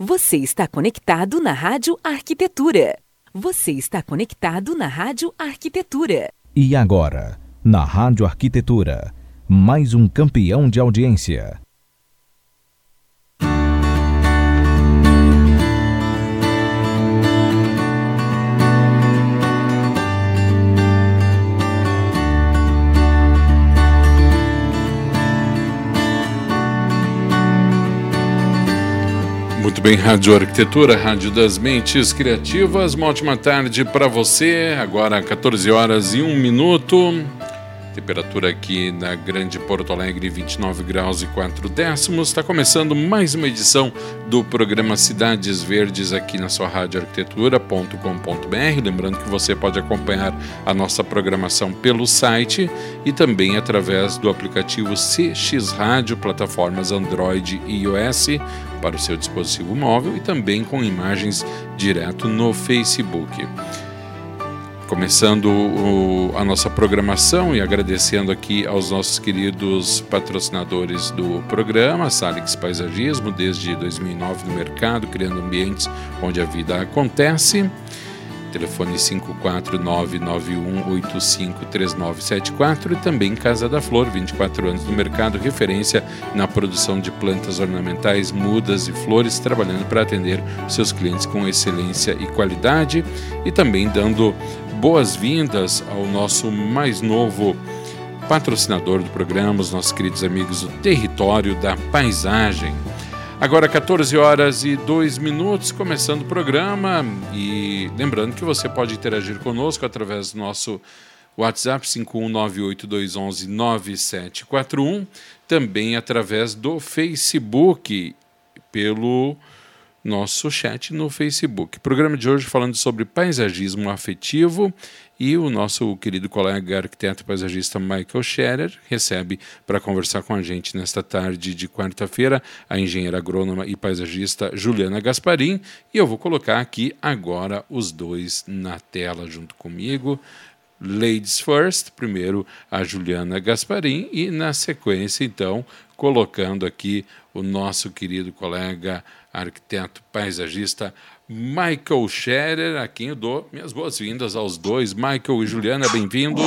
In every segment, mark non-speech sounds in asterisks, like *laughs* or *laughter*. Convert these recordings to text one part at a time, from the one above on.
Você está conectado na Rádio Arquitetura. Você está conectado na Rádio Arquitetura. E agora, na Rádio Arquitetura, mais um campeão de audiência. Muito bem, Rádio Arquitetura, Rádio das Mentes Criativas. Uma ótima tarde para você. Agora 14 horas e 1 minuto. Temperatura aqui na Grande Porto Alegre, 29 graus e 4 décimos. Está começando mais uma edição do programa Cidades Verdes aqui na sua rádio arquitetura.com.br. Lembrando que você pode acompanhar a nossa programação pelo site e também através do aplicativo CX Rádio, plataformas Android e iOS para o seu dispositivo móvel e também com imagens direto no Facebook. Começando o, a nossa programação e agradecendo aqui aos nossos queridos patrocinadores do programa, Salix Paisagismo, desde 2009 no mercado, criando ambientes onde a vida acontece telefone 54991853974 e também Casa da Flor, 24 anos no mercado, referência na produção de plantas ornamentais, mudas e flores, trabalhando para atender seus clientes com excelência e qualidade e também dando boas-vindas ao nosso mais novo patrocinador do programa, os nossos queridos amigos do Território da Paisagem. Agora 14 horas e 2 minutos, começando o programa. E lembrando que você pode interagir conosco através do nosso WhatsApp 51982119741, também através do Facebook pelo nosso chat no Facebook. Programa de hoje falando sobre paisagismo afetivo e o nosso querido colega arquiteto paisagista Michael Scherer recebe para conversar com a gente nesta tarde de quarta-feira a engenheira agrônoma e paisagista Juliana Gasparim e eu vou colocar aqui agora os dois na tela junto comigo. Ladies first, primeiro a Juliana Gasparim e na sequência então colocando aqui o nosso querido colega arquiteto paisagista Michael Scherer, a quem eu dou minhas boas-vindas aos dois. Michael e Juliana, bem-vindos.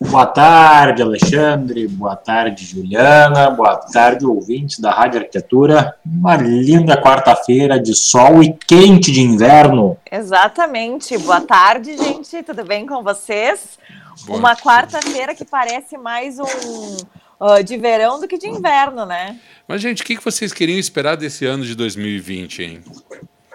Boa tarde, Alexandre. Boa tarde, Juliana. Boa tarde, ouvintes da Rádio Arquitetura. Uma linda quarta-feira de sol e quente de inverno. Exatamente. Boa tarde, gente. Tudo bem com vocês? Boa Uma quarta-feira que parece mais um uh, de verão do que de inverno, né? Mas, gente, o que vocês queriam esperar desse ano de 2020, hein?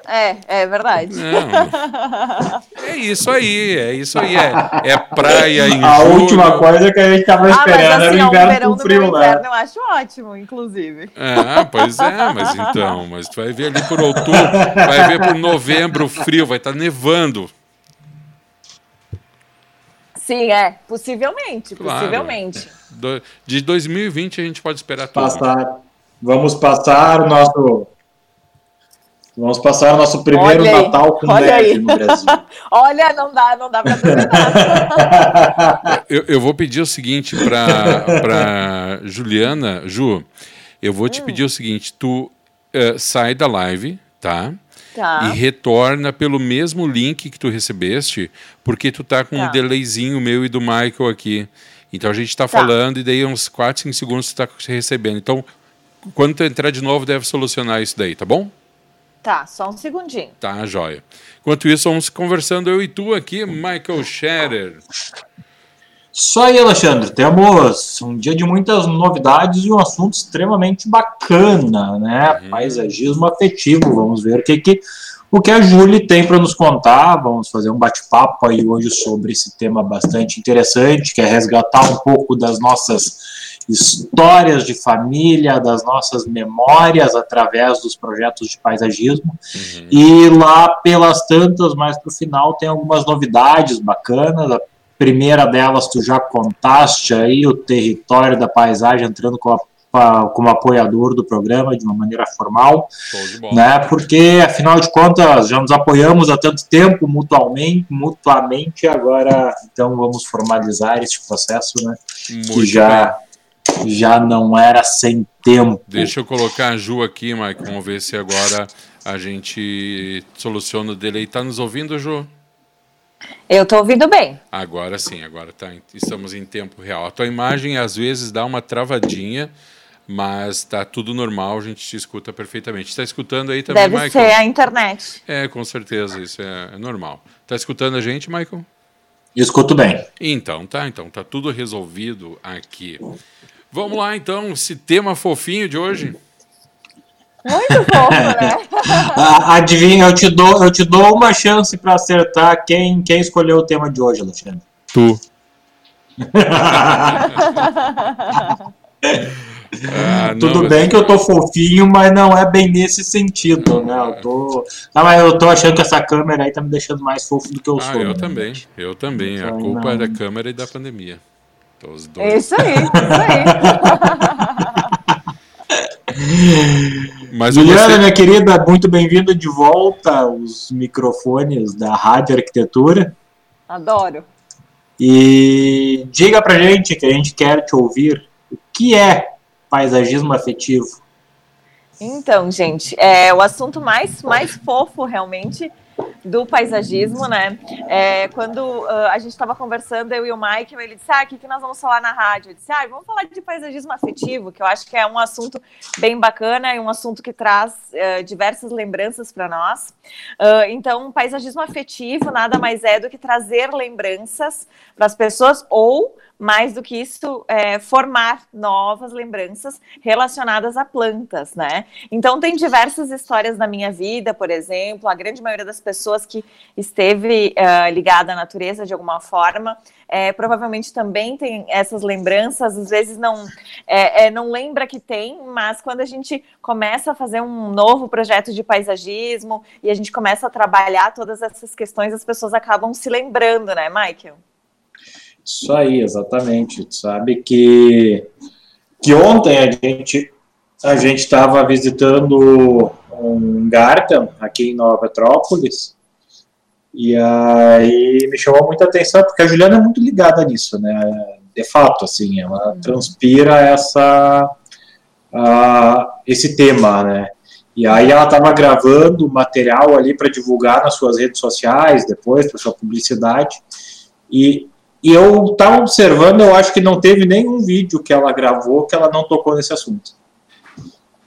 É, é verdade. Não, é isso aí, é isso aí. É, é praia em A julho. última coisa que a gente estava esperando ah, assim, era o inverno verão com frio, né? Inverno, eu acho ótimo, inclusive. É, pois é, mas então, mas tu vai ver ali por outubro, vai ver por novembro frio, vai estar tá nevando. Sim, é, possivelmente, claro. possivelmente. De 2020 a gente pode esperar tudo. Passar, vamos passar o nosso Vamos passar o nosso primeiro olha Natal com olha neve aí. no Brasil. *laughs* olha, não dá, não dá para *laughs* eu, eu vou pedir o seguinte para Juliana, Ju, eu vou te hum. pedir o seguinte, tu uh, sai da live, tá? Tá. E retorna pelo mesmo link que tu recebeste, porque tu tá com tá. um delayzinho meu e do Michael aqui. Então a gente está tá. falando e daí uns 4, 5 segundos tu está recebendo. Então, quando tu entrar de novo, deve solucionar isso daí, tá bom? Tá, só um segundinho. Tá, joia. Enquanto isso, vamos conversando eu e tu aqui, Michael Scherer. Isso aí, Alexandre. Temos um dia de muitas novidades e um assunto extremamente bacana, né? Uhum. Paisagismo afetivo. Vamos ver o que, que, o que a Júlia tem para nos contar. Vamos fazer um bate-papo aí hoje sobre esse tema bastante interessante, que é resgatar um pouco das nossas histórias de família, das nossas memórias através dos projetos de paisagismo. Uhum. E lá pelas tantas, mais para o final, tem algumas novidades bacanas. Primeira delas tu já contaste aí, o território da paisagem entrando com a como apoiador do programa de uma maneira formal, né? Porque afinal de contas já nos apoiamos há tanto tempo mutuamente, mutuamente agora então vamos formalizar este processo, né? Muito que já bem já não era sem tempo. Deixa eu colocar a Ju aqui, Mike. Vamos ver se agora a gente soluciona o delay. Tá nos ouvindo, Ju? Eu tô ouvindo bem. Agora sim, agora tá, estamos em tempo real. A tua imagem às vezes dá uma travadinha, mas tá tudo normal, a gente te escuta perfeitamente. Está escutando aí também, Deve Michael? ser a internet. É, com certeza, isso é, é normal. Tá escutando a gente, Michael? Escuto bem. Então, tá, então tá tudo resolvido aqui. Vamos lá então, esse tema fofinho de hoje. Muito fofo, né? *laughs* Adivinha, eu te dou, eu te dou uma chance para acertar quem, quem escolheu o tema de hoje, Alexandre. Tu. *laughs* Ah, não, Tudo mas- bem que eu tô fofinho, mas não é bem nesse sentido, né? Eu tô, ah, mas eu tô achando que essa câmera aí tá me deixando mais fofo do que eu Ah, sou. eu né? também, eu também. A Então, culpa é não. da câmera e da pandemia. Então, Os É dois. isso aí, isso aí. *laughs* Mas Juliana, minha querida, muito bem-vinda de volta aos microfones da Rádio Arquitetura. Adoro. E diga pra gente que a gente quer te ouvir. O que é paisagismo afetivo? Então, gente, é o assunto mais, mais fofo realmente do paisagismo, né? É, quando ah, a gente estava conversando, eu e o Mike, ele disse: Ah, o que, que nós vamos falar na rádio? Eu disse: Ah, vamos falar de paisagismo afetivo, que eu acho que é um assunto bem bacana e um assunto que traz eh, diversas lembranças para nós. Ah, então, paisagismo afetivo nada mais é do que trazer lembranças para as pessoas ou mais do que isso, é, formar novas lembranças relacionadas a plantas, né? Então, tem diversas histórias na minha vida, por exemplo, a grande maioria das pessoas que esteve eh, ligada à natureza de alguma forma, eh, provavelmente também tem essas lembranças, às vezes não, eh, eh, não lembra que tem, mas quando a gente começa a fazer um novo projeto de paisagismo e a gente começa a trabalhar todas essas questões, as pessoas acabam se lembrando, né, Michael? Isso aí, exatamente. Tu sabe que, que ontem a gente a gente estava visitando um garden aqui em Nova Petrópolis e aí me chamou muita atenção porque a Juliana é muito ligada nisso, né? De fato, assim, ela transpira essa ah, esse tema, né? E aí ela estava gravando material ali para divulgar nas suas redes sociais, depois para sua publicidade. E, e eu estava observando, eu acho que não teve nenhum vídeo que ela gravou que ela não tocou nesse assunto.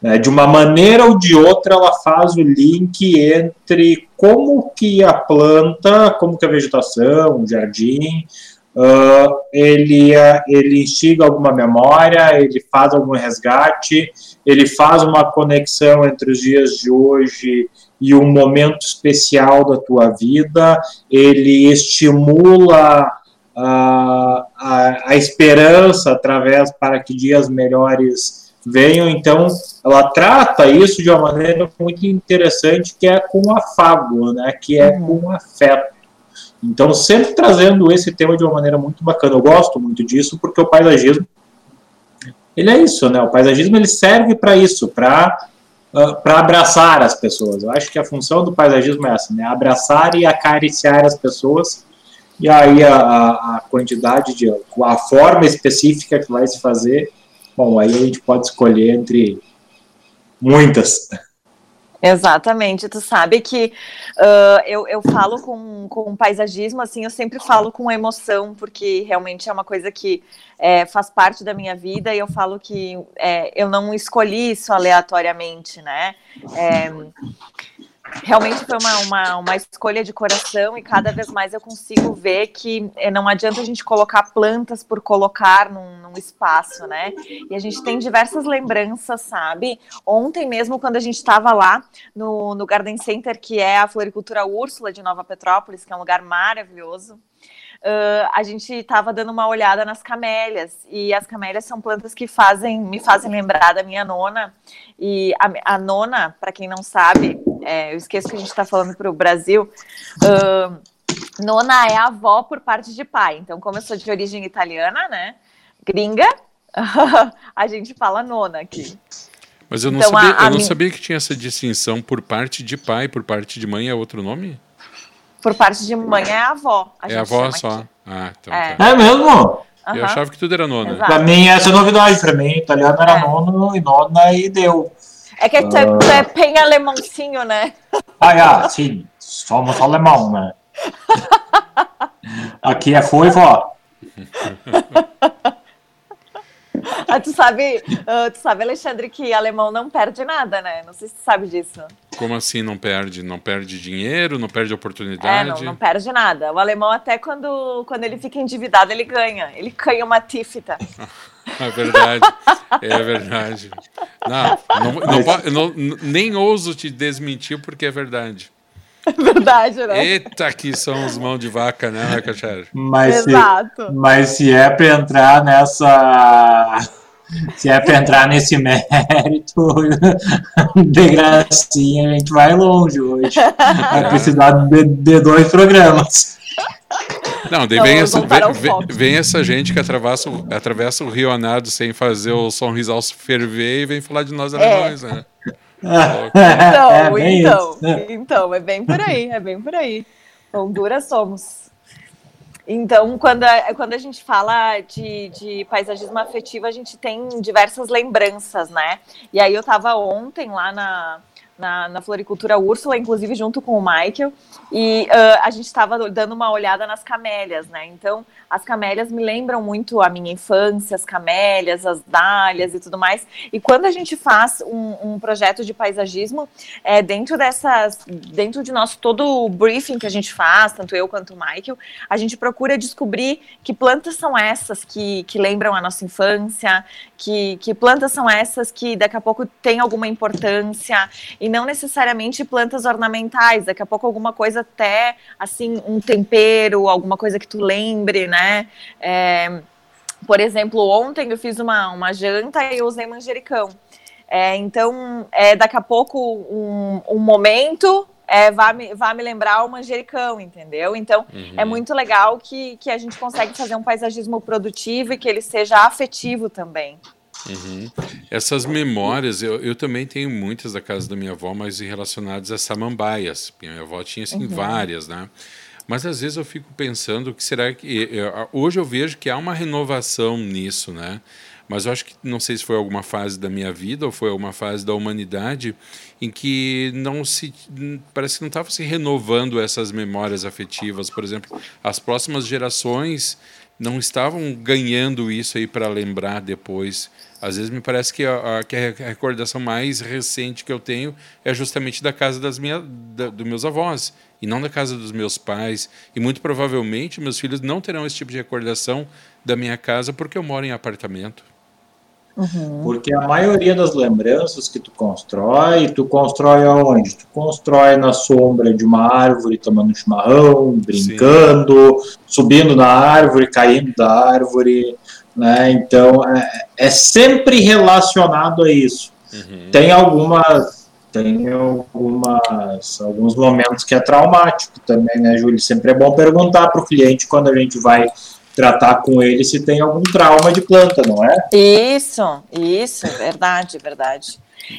Né, de uma maneira ou de outra, ela faz o link entre como que a planta, como que a vegetação, o jardim, ah, ele, ele instiga alguma memória, ele faz algum resgate, ele faz uma conexão entre os dias de hoje e um momento especial da tua vida, ele estimula a, a, a esperança através para que dias melhores venham. Então, ela trata isso de uma maneira muito interessante, que é com afago, né? que é com afeto. Então, sempre trazendo esse tema de uma maneira muito bacana. Eu gosto muito disso, porque o paisagismo, ele é isso, né? O paisagismo ele serve para isso, para para abraçar as pessoas. Eu acho que a função do paisagismo é essa, né? Abraçar e acariciar as pessoas. E aí a, a, quantidade de a forma específica que vai se fazer, bom, aí a gente pode escolher entre muitas. Exatamente, tu sabe que uh, eu, eu falo com, com paisagismo, assim, eu sempre falo com emoção, porque realmente é uma coisa que é, faz parte da minha vida e eu falo que é, eu não escolhi isso aleatoriamente, né? É, realmente foi uma, uma, uma escolha de coração e cada vez mais eu consigo ver que eh, não adianta a gente colocar plantas por colocar num, num espaço, né? E a gente tem diversas lembranças, sabe? Ontem mesmo, quando a gente estava lá no, no Garden Center, que é a Floricultura Úrsula de Nova Petrópolis, que é um lugar maravilhoso, Uh, a gente estava dando uma olhada nas camélias e as camélias são plantas que fazem me fazem lembrar da minha nona e a, a nona para quem não sabe é, eu esqueço que a gente está falando para o Brasil uh, nona é avó por parte de pai então como eu sou de origem italiana né gringa *laughs* a gente fala nona aqui Mas eu não, Então, sabia, a- a eu não sabia que tinha essa distinção por parte de pai, por parte de mãe é outro nome? por parte de mãe é avó a é gente avó só. aqui. Ah, então É. tá. É mesmo? Uhum. Eu achava que tudo era nona. Para mim, essa é novidade. Para mim, italiano era é. nono e nona e deu. É que tu, é, tu é bem alemãozinho, né? Ah, é, sim. Somos alemão, né? *laughs* Aqui é foi, vó. ah, tu sabe, uh, tu sabe, Alexandre, que alemão não perde nada, né? Não sei se tu sabe disso. Como assim não perde? Não perde dinheiro, não perde oportunidade? É, não, não perde nada. O alemão até quando, quando ele fica endividado, ele ganha. Ele ganha uma tífita. *laughs* É verdade, é verdade. Não, não, não, nem ouso te desmentir porque é verdade. É verdade, né? Eita, que são os mãos de vaca, né, Cachara? Mas Exato. Se, mas se é para entrar nessa. Se é para entrar nesse mérito, *laughs* de gracinha, a gente vai longe hoje. Vai precisar de, de dois programas. Não, daí vem, essa, vem, vem, essa gente que atravessa, atravessa o Rio Anado sem fazer o sorrisal ferver e vem falar de nós é. alemães, é. né? então, é então, então, é bem por aí, é bem por aí. Honduras somos. Então, quando a, quando a gente fala de, de paisagismo afetivo, a gente tem diversas lembranças, né? E aí eu estava ontem lá na, na, na, floricultura Úrsula, inclusive junto com o Michael, e uh, a gente estava dando uma olhada nas camélias, né? Então, as camélias me lembram muito a minha infância, as camélias, as dálias e tudo mais. E quando a gente faz um, um projeto de paisagismo, é, dentro dessas, dentro de nosso todo o briefing que a gente faz, tanto eu quanto o Michael, a gente procura descobrir que plantas são essas que, que lembram a nossa infância, que, que plantas são essas que daqui a pouco têm alguma importância, e não necessariamente plantas ornamentais, daqui a pouco alguma coisa até, assim, um tempero, alguma coisa que tu lembre, né? É, por exemplo, ontem eu fiz uma, uma janta e eu usei manjericão. É, então, é, daqui a pouco, um, um momento é, vai, me, vai me lembrar o manjericão, entendeu? Então, uhum. é muito legal que, que a gente consegue fazer um paisagismo produtivo e que ele seja afetivo também. Uhum. Essas memórias, eu, eu também tenho muitas da casa da minha avó, mas relacionadas a samambaias. Minha avó tinha, assim, uhum. várias, né? Mas às vezes eu fico pensando que será que hoje eu vejo que há uma renovação nisso, né? Mas eu acho que não sei se foi alguma fase da minha vida ou foi alguma fase da humanidade em que não se parece que não estava se renovando essas memórias afetivas, por exemplo, as próximas gerações não estavam ganhando isso aí para lembrar depois. Às vezes me parece que a, a, que a, recordação mais recente que eu tenho é justamente da casa das minha, da, dos meus avós e não da casa dos meus pais. E muito provavelmente meus filhos não terão esse tipo de recordação da minha casa porque eu moro em apartamento. Uhum. Porque a maioria das lembranças que tu constrói, tu constrói aonde? Tu constrói na sombra de uma árvore, tomando chimarrão, brincando, Sim. subindo na árvore, caindo da árvore, né? Então é, é sempre relacionado a isso. Uhum. Tem algumas tem algumas alguns momentos que é traumático também, né, Júlio? Sempre é bom perguntar para o cliente quando a gente vai tratar com ele se tem algum trauma de planta, não é? Isso, isso, verdade, verdade.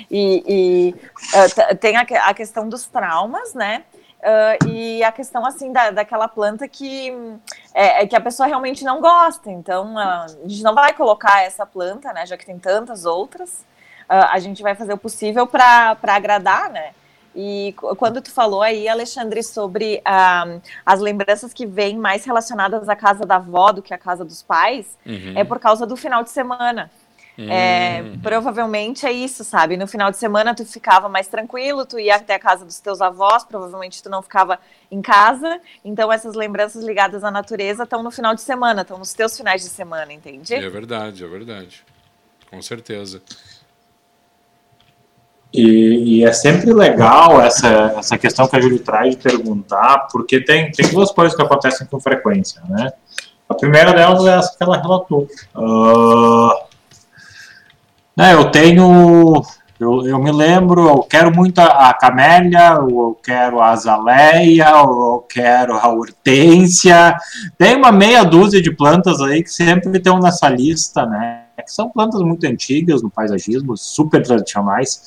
E, e uh, tem a, a, questão dos traumas, né? Uh, e a questão assim da, daquela planta que é, é, que a pessoa realmente não gosta. Então uh, a gente não vai colocar essa planta, né? Já que tem tantas outras, a gente vai fazer o possível para agradar, né? E quando tu falou aí, Alexandre, sobre uh, as lembranças que vêm mais relacionadas à casa da avó do que à casa dos pais, uhum. é por causa do final de semana. É, provavelmente é isso, sabe? No final de semana tu ficava mais tranquilo, tu ia até a casa dos teus avós, provavelmente tu não ficava em casa. Então essas lembranças ligadas à natureza estão no final de semana, estão nos teus finais de semana, entende? É verdade, é verdade. Com certeza. E, e, é sempre legal essa, essa questão que a Júlia traz de perguntar, porque tem, tem duas coisas que acontecem com frequência, né? A primeira delas é essa que ela relatou. Uh, né, eu tenho, eu, eu me lembro, eu quero muito a, a camélia, eu quero a azaleia, eu quero a hortência. Tem uma meia dúzia de plantas aí que sempre estão nessa lista, né? Que são plantas muito antigas no paisagismo, super tradicionais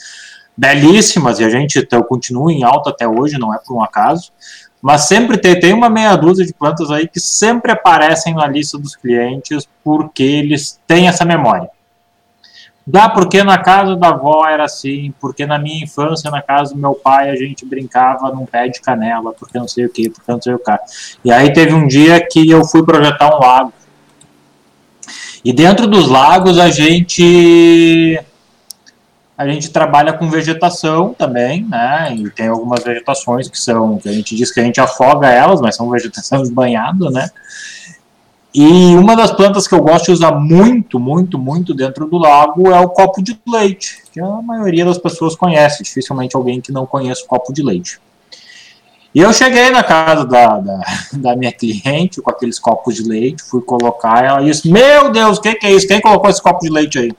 belíssimas, e a gente continua em alta até hoje, não é por um acaso, Mas sempre tem, tem uma meia dúzia de plantas aí que sempre aparecem na lista dos clientes porque eles têm essa memória. Dá porque na casa da avó era assim, porque na minha infância, na casa do meu pai, a gente brincava num pé de canela, porque não sei o que, porque não sei o que. E aí teve um dia que eu fui projetar um lago. E dentro dos lagos a gente a gente trabalha com vegetação também, né? E tem algumas vegetações que são, que a gente diz que a gente afoga elas, mas são vegetações *laughs* banhadas, né? E uma das plantas que eu gosto de usar muito, muito, muito dentro do lago é o copo de leite, que a maioria das pessoas conhece, dificilmente alguém que não conhece o copo de leite. E eu cheguei na casa da, da, *laughs* da minha cliente com aqueles copos de leite, fui colocar, ela disse, meu Deus, o que, que é isso? Quem colocou esse copo de leite aí?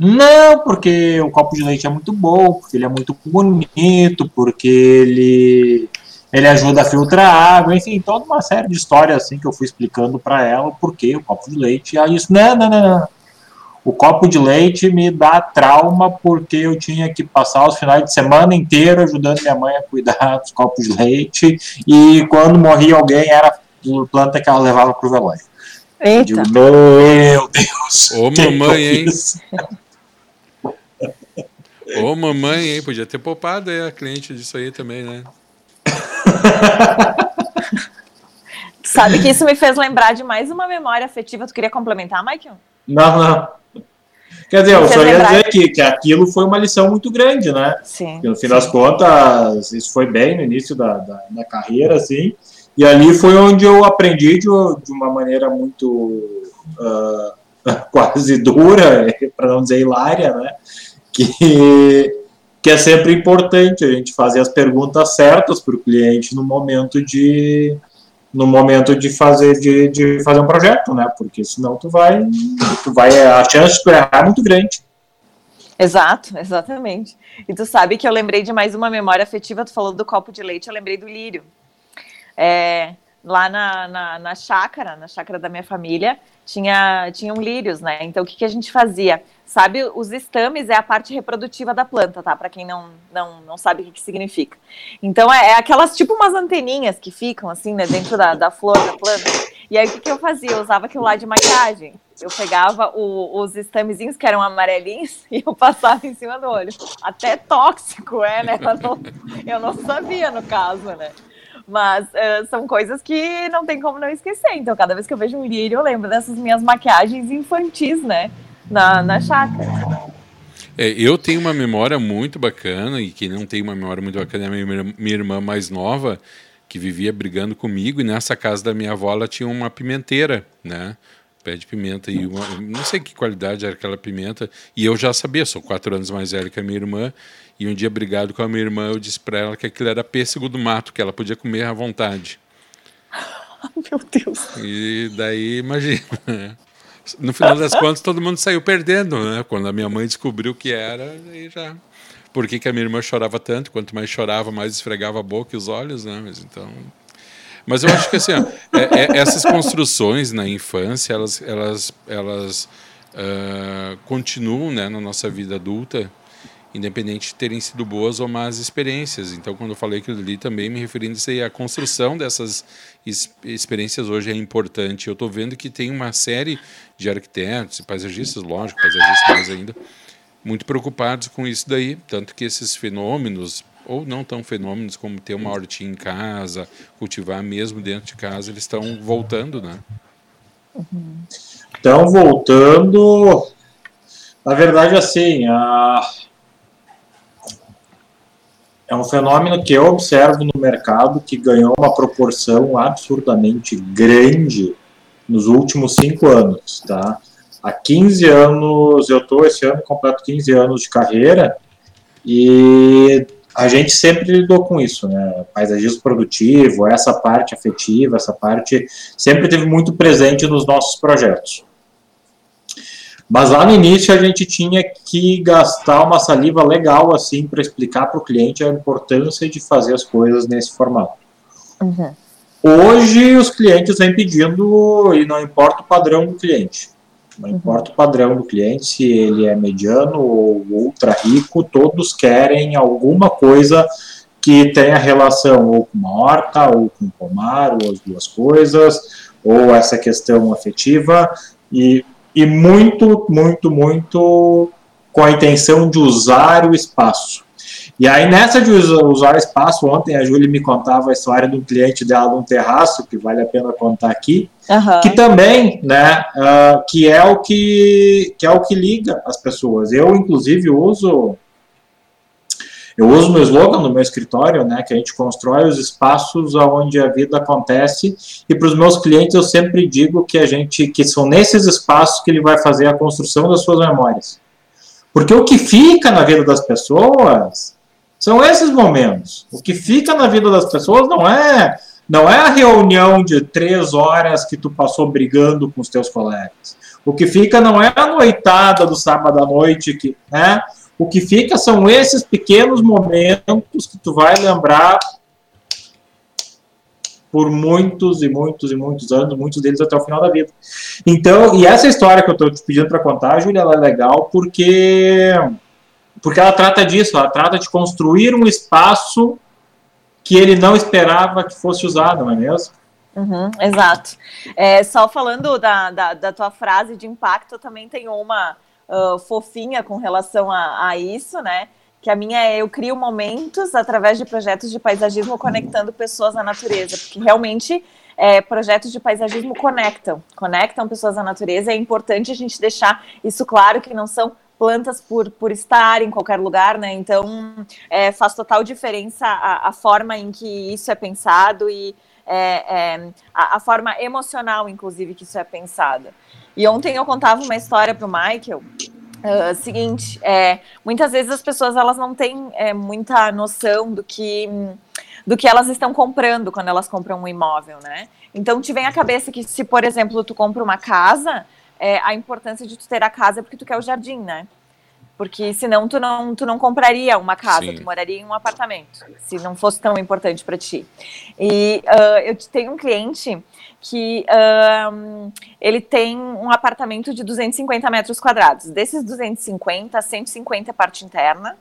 Não, porque o copo de leite é muito bom, porque ele é muito bonito, porque ele ele ajuda a filtrar água, enfim, toda uma série de histórias assim que eu fui explicando para ela porque o copo de leite. E aí isso, não, não, não, não. O copo de leite me dá trauma porque eu tinha que passar os finais de semana inteiro ajudando minha mãe a cuidar dos copos de leite e quando morria alguém era a planta que ela levava pro velório. Eita. Digo, meu Deus. Ô mamãe, hein? Ô mamãe, hein? Podia ter poupado aí a cliente disso aí também, né? *laughs* Sabe que isso me fez lembrar de mais uma memória afetiva. Tu queria complementar, Michael? Não, não. Quer dizer, eu só ia dizer que, que aquilo foi uma lição muito grande, né? Sim. Porque no fim sim. das contas, isso foi bem no início da, da, da, carreira, assim. E ali foi onde eu aprendi de, de uma maneira muito uh, *laughs* quase dura, *laughs* para não dizer hilária, né? Que que é sempre importante a gente fazer as perguntas certas para o cliente no momento de no momento de fazer de, de fazer um projeto, né? Porque senão tu vai tu vai a chance de tu errar é muito grande. Exato, exatamente. E tu sabe que eu lembrei de mais uma memória afetiva, tu falou do copo de leite, eu lembrei do lírio. É, lá na, na, na chácara, na chácara da minha família, tinha, tinham lírios, né? Então o que, que a gente fazia? Sabe, os estames é a parte reprodutiva da planta, tá? Para quem não, não, não sabe o que, que significa. Então, é, é, aquelas tipo umas anteninhas que ficam assim, né, dentro da, da flor da planta. E aí, o que, que eu fazia? Eu usava aquilo lá de maquiagem. Eu pegava o, os estamezinhos que eram amarelinhos *laughs* e eu passava em cima do olho. Até tóxico, é, né? Eu não, eu não sabia, no caso, né? Mas uh, são coisas que não tem como não esquecer. Então, cada vez que eu vejo um lírio, eu lembro dessas minhas maquiagens infantis, né? Na, na chácara. É, eu tenho uma memória muito bacana, e quem não tem uma memória muito bacana é a minha, minha irmã mais nova, que vivia brigando comigo, e nessa casa da minha avó ela tinha uma pimenteira, né? Pé de pimenta, e uma, não sei que qualidade era aquela pimenta, e eu já sabia, sou quatro anos mais velho que a minha irmã, e um dia brigado com a minha irmã, eu disse para ela que aquilo era pêssego do mato, que ela podia comer à vontade. *laughs* Meu Deus. E daí, imagina. No final das contas, todo mundo saiu perdendo, né? Quando a minha mãe descobriu que era, aí já. Por que, que a minha irmã chorava tanto? Quanto mais chorava, mais esfregava a boca e os olhos, né? Mas então. Mas eu acho que assim, ó, é, é, essas construções na infância, elas, elas, elas uh, continuam né, na nossa vida adulta independente de terem sido boas ou más experiências. Então, quando eu falei aquilo ali, também me referindo a construção dessas experiências hoje é importante. Eu estou vendo que tem uma série de arquitetos e paisagistas, lógico, paisagistas mais ainda, muito preocupados com isso daí, tanto que esses fenômenos ou não tão fenômenos como ter uma hortinha em casa, cultivar mesmo dentro de casa, eles estão voltando, né? Estão voltando. Na verdade, assim, a é um fenômeno que eu observo no mercado que ganhou uma proporção absurdamente grande nos últimos cinco anos, tá? Há 15 anos, eu estou esse ano completo 15 anos de carreira e a gente sempre lidou com isso, né? Paisagismo produtivo, essa parte afetiva, essa parte sempre teve muito presente nos nossos projetos. Mas lá no início a gente tinha que gastar uma saliva legal assim para explicar para o cliente a importância de fazer as coisas nesse formato. Uhum. Hoje os clientes vêm pedindo e não importa o padrão do cliente. Não uhum. importa o padrão do cliente, se ele é mediano ou ultra rico, todos querem alguma coisa que tenha relação ou com uma horta, ou com pomar, ou as duas coisas, ou essa questão afetiva, e, e muito, muito, muito com a intenção de usar o espaço. E aí, nessa de usar espaço, ontem a Júlia me contava a história de um cliente dela num terraço, que vale a pena contar aqui, uhum. que também, né, uh, que é o que, que é o que liga as pessoas. Eu, inclusive, uso eu uso no slogan no meu escritório, né, que a gente constrói os espaços onde a vida acontece, e para os meus clientes eu sempre digo que a gente, que são nesses espaços que ele vai fazer a construção das suas memórias. Porque o que fica na vida das pessoas são esses momentos. O que fica na vida das pessoas não é não é a reunião de três horas que tu passou brigando com os teus colegas. O que fica não é a noitada do sábado à noite que, né? O que fica são esses pequenos momentos que tu vai lembrar por muitos e muitos e muitos anos, muitos deles até o final da vida. Então, e essa história que eu estou te pedindo para contar, Júlia, ela é legal porque porque ela trata disso, ela trata de construir um espaço que ele não esperava que fosse usado, não é mesmo? Uhum, exato. É, só falando da, da, da, tua frase de impacto, também tenho uma fofinha com relação a, a, isso, né? Que a minha é eu crio momentos através de projetos de paisagismo conectando pessoas à natureza, porque realmente é, projetos de paisagismo conectam, conectam pessoas à natureza. É importante a gente deixar isso claro que não são plantas por, por estar em qualquer lugar, né? Então é, faz total diferença a, a, forma em que isso é pensado e é, é, a, a, forma emocional, inclusive, que isso é pensado. E ontem eu contava uma história para o Michael. Uh, seguinte, é, muitas vezes as pessoas elas não têm é, muita noção do que do que elas estão comprando quando elas compram um imóvel, né? Então te vem à cabeça que se, por exemplo, tu compra uma casa, é, a importância de tu ter a casa porque tu quer o jardim, né? Porque senão tu não, tu não compraria uma casa, Sim. tu moraria em um apartamento, se não fosse tão importante para ti. E uh, eu tenho um cliente que uh, ele tem um apartamento de 250 metros quadrados. Desses 250, 150 é parte interna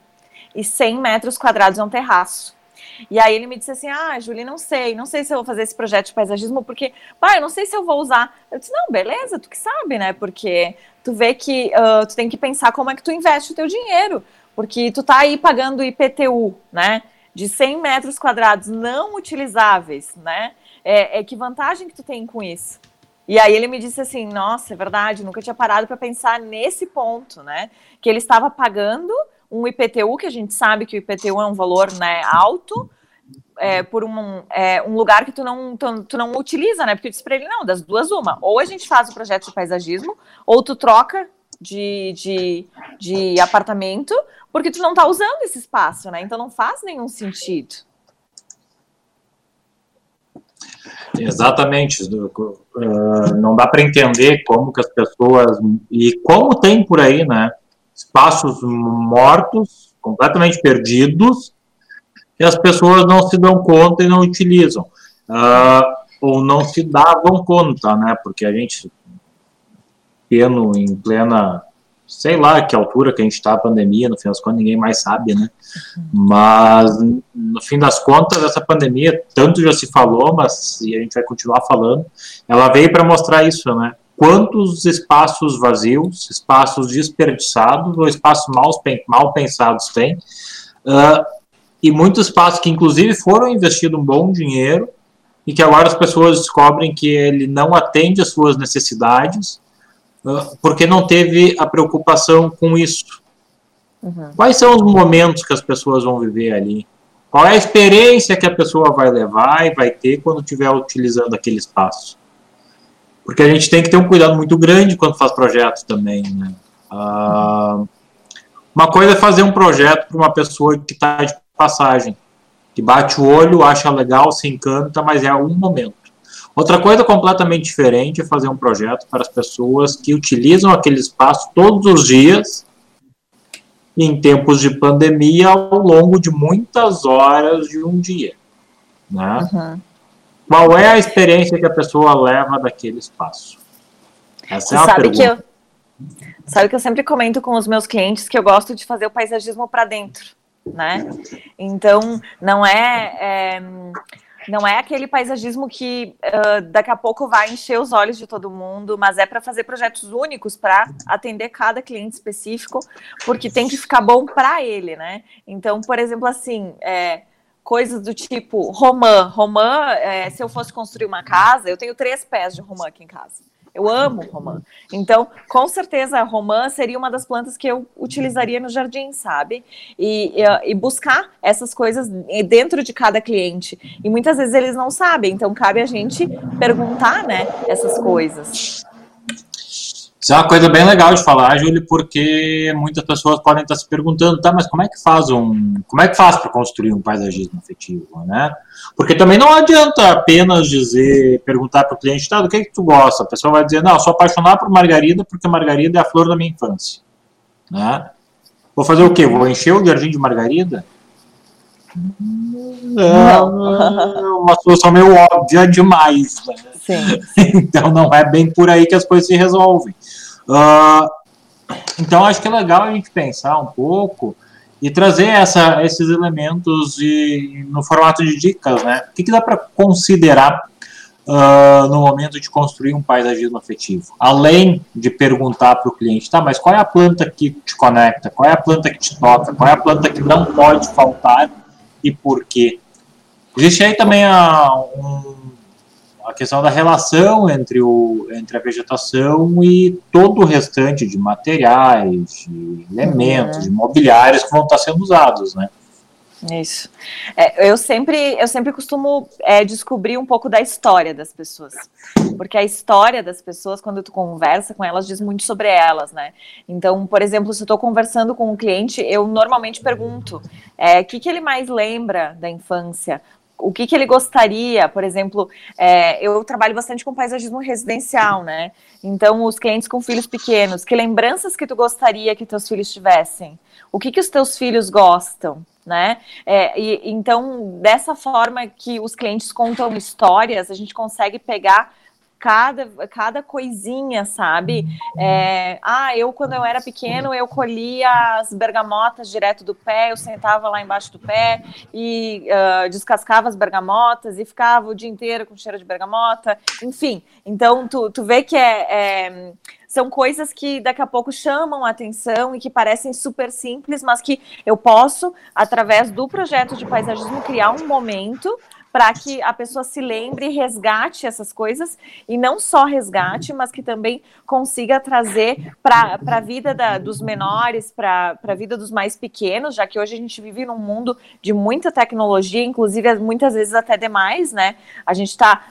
e 100 metros quadrados é um terraço. E aí ele me disse assim: Ah, Julie, não sei, não sei se eu vou fazer esse projeto de paisagismo, porque, pai, eu não sei se eu vou usar. Eu disse: Não, beleza, tu que sabe, né? Porque tu vê que uh, tu tem que pensar como é que tu investe o teu dinheiro, porque tu tá aí pagando IPTU, né? De 100 metros quadrados não utilizáveis, né? É, é que vantagem que tu tem com isso? E aí ele me disse assim: Nossa, é verdade, nunca tinha parado para pensar nesse ponto, né? Que ele estava pagando um IPTU, que a gente sabe que o IPTU é um valor né, alto, é, por um, é, um lugar que tu não, tu, tu, não utiliza, né? Porque eu disse para ele, não, das duas, uma. Ou a gente faz o projeto de paisagismo, ou tu troca de, de, de apartamento, porque tu não está usando esse espaço, né? Então não faz nenhum sentido. Exatamente. Uh, não dá para entender como que as pessoas. E como tem por aí, né? espaços mortos, completamente perdidos, e as pessoas não se dão conta e não utilizam. Uh, ou não se davam conta, né? Porque a gente, pequeno, em plena, sei lá que altura que a gente está a pandemia, no fim das contas ninguém mais sabe, né? Mas, no fim das contas, essa pandemia, tanto já se falou, mas e a gente vai continuar falando, ela veio para mostrar isso, né? quantos espaços vazios, espaços desperdiçados ou espaços mal, mal pensados tem, uh, e muitos espaços que inclusive foram investidos um bom dinheiro e que agora as pessoas descobrem que ele não atende às suas necessidades porque não teve a preocupação com isso. Uhum. Quais são os momentos que as pessoas vão viver ali? Qual é a experiência que a pessoa vai levar e vai ter quando estiver utilizando aquele espaço? porque a gente tem que ter um cuidado muito grande quando faz projetos também, né? Ah, uma coisa é fazer um projeto para uma pessoa que está de passagem, que bate o olho, acha legal, se encanta, mas é um momento. Outra coisa completamente diferente é fazer um projeto para as pessoas que utilizam aquele espaço todos os dias, em tempos de pandemia, ao longo de muitas horas de um dia. Né? Uhum. Qual é a experiência que a pessoa leva daquele espaço? Essa é a sabe pergunta. Que eu, sabe que eu sempre comento com os meus clientes que eu gosto de fazer o paisagismo para dentro. né? Então, não é, é não é aquele paisagismo que uh, daqui a pouco vai encher os olhos de todo mundo, mas é para fazer projetos únicos para atender cada cliente específico, porque tem que ficar bom para ele, né? Então, por exemplo, assim, é, coisas do tipo romã. Romã, é, se eu fosse construir uma casa, eu tenho três pés de romã aqui em casa. Eu amo romã. Então, com certeza, romã seria uma das plantas que eu utilizaria no jardim, sabe? E, e, e, buscar essas coisas dentro de cada cliente. E muitas vezes eles não sabem, então cabe a gente perguntar, né, essas coisas. Isso é uma coisa bem legal de falar, Júlio, porque muitas pessoas podem estar se perguntando, tá, mas como é que faz um, como é que faz para construir um paisagismo afetivo, né? Porque também não adianta apenas dizer, perguntar para o cliente, tá, do que, é que tu gosta? A pessoa vai dizer, não, sou apaixonado por margarida porque margarida é a flor da minha infância, né? Vou fazer o quê? Vou encher o jardim de margarida? É *laughs* uma solução meio óbvia demais, né? Sim. *laughs* então não é bem por aí que as coisas se resolvem. Uh, então acho que é legal a gente pensar um pouco e trazer essa, esses elementos de, no formato de dicas, né? O que, que dá para considerar uh, no momento de construir um paisagismo afetivo? Além de perguntar para o cliente, tá, mas qual é a planta que te conecta? Qual é a planta que te toca? Qual é a planta que não pode faltar e por quê? Existe aí também a, um a questão da relação entre, o, entre a vegetação e todo o restante de materiais, de elementos, uhum. de mobiliários que vão estar sendo usados, né? Isso. É, eu, sempre, eu sempre costumo é, descobrir um pouco da história das pessoas. Porque a história das pessoas, quando tu conversa com elas, diz muito sobre elas, né? Então, por exemplo, se eu estou conversando com um cliente, eu normalmente pergunto é, o que, que ele mais lembra da infância, o que, que ele gostaria, por exemplo, é, eu trabalho bastante com paisagismo residencial, né? Então, os clientes com filhos pequenos, que lembranças que tu gostaria que teus filhos tivessem? O que, que os teus filhos gostam? Né? É, e, então, dessa forma que os clientes contam histórias, a gente consegue pegar cada, cada coisinha, sabe? É, ah, eu quando eu era pequeno, eu colhia as bergamotas direto do pé, eu sentava lá embaixo do pé e uh, descascava as bergamotas e ficava o dia inteiro com cheiro de bergamota, enfim. Então, tu, tu vê que é, é são coisas que daqui a pouco chamam a atenção e que parecem super simples, mas que eu posso, através do projeto de paisagismo, criar um momento para que a pessoa se lembre e resgate essas coisas, e não só resgate, mas que também consiga trazer para a vida da, dos menores, para a vida dos mais pequenos, já que hoje a gente vive num mundo de muita tecnologia, inclusive muitas vezes até demais, né? A gente está,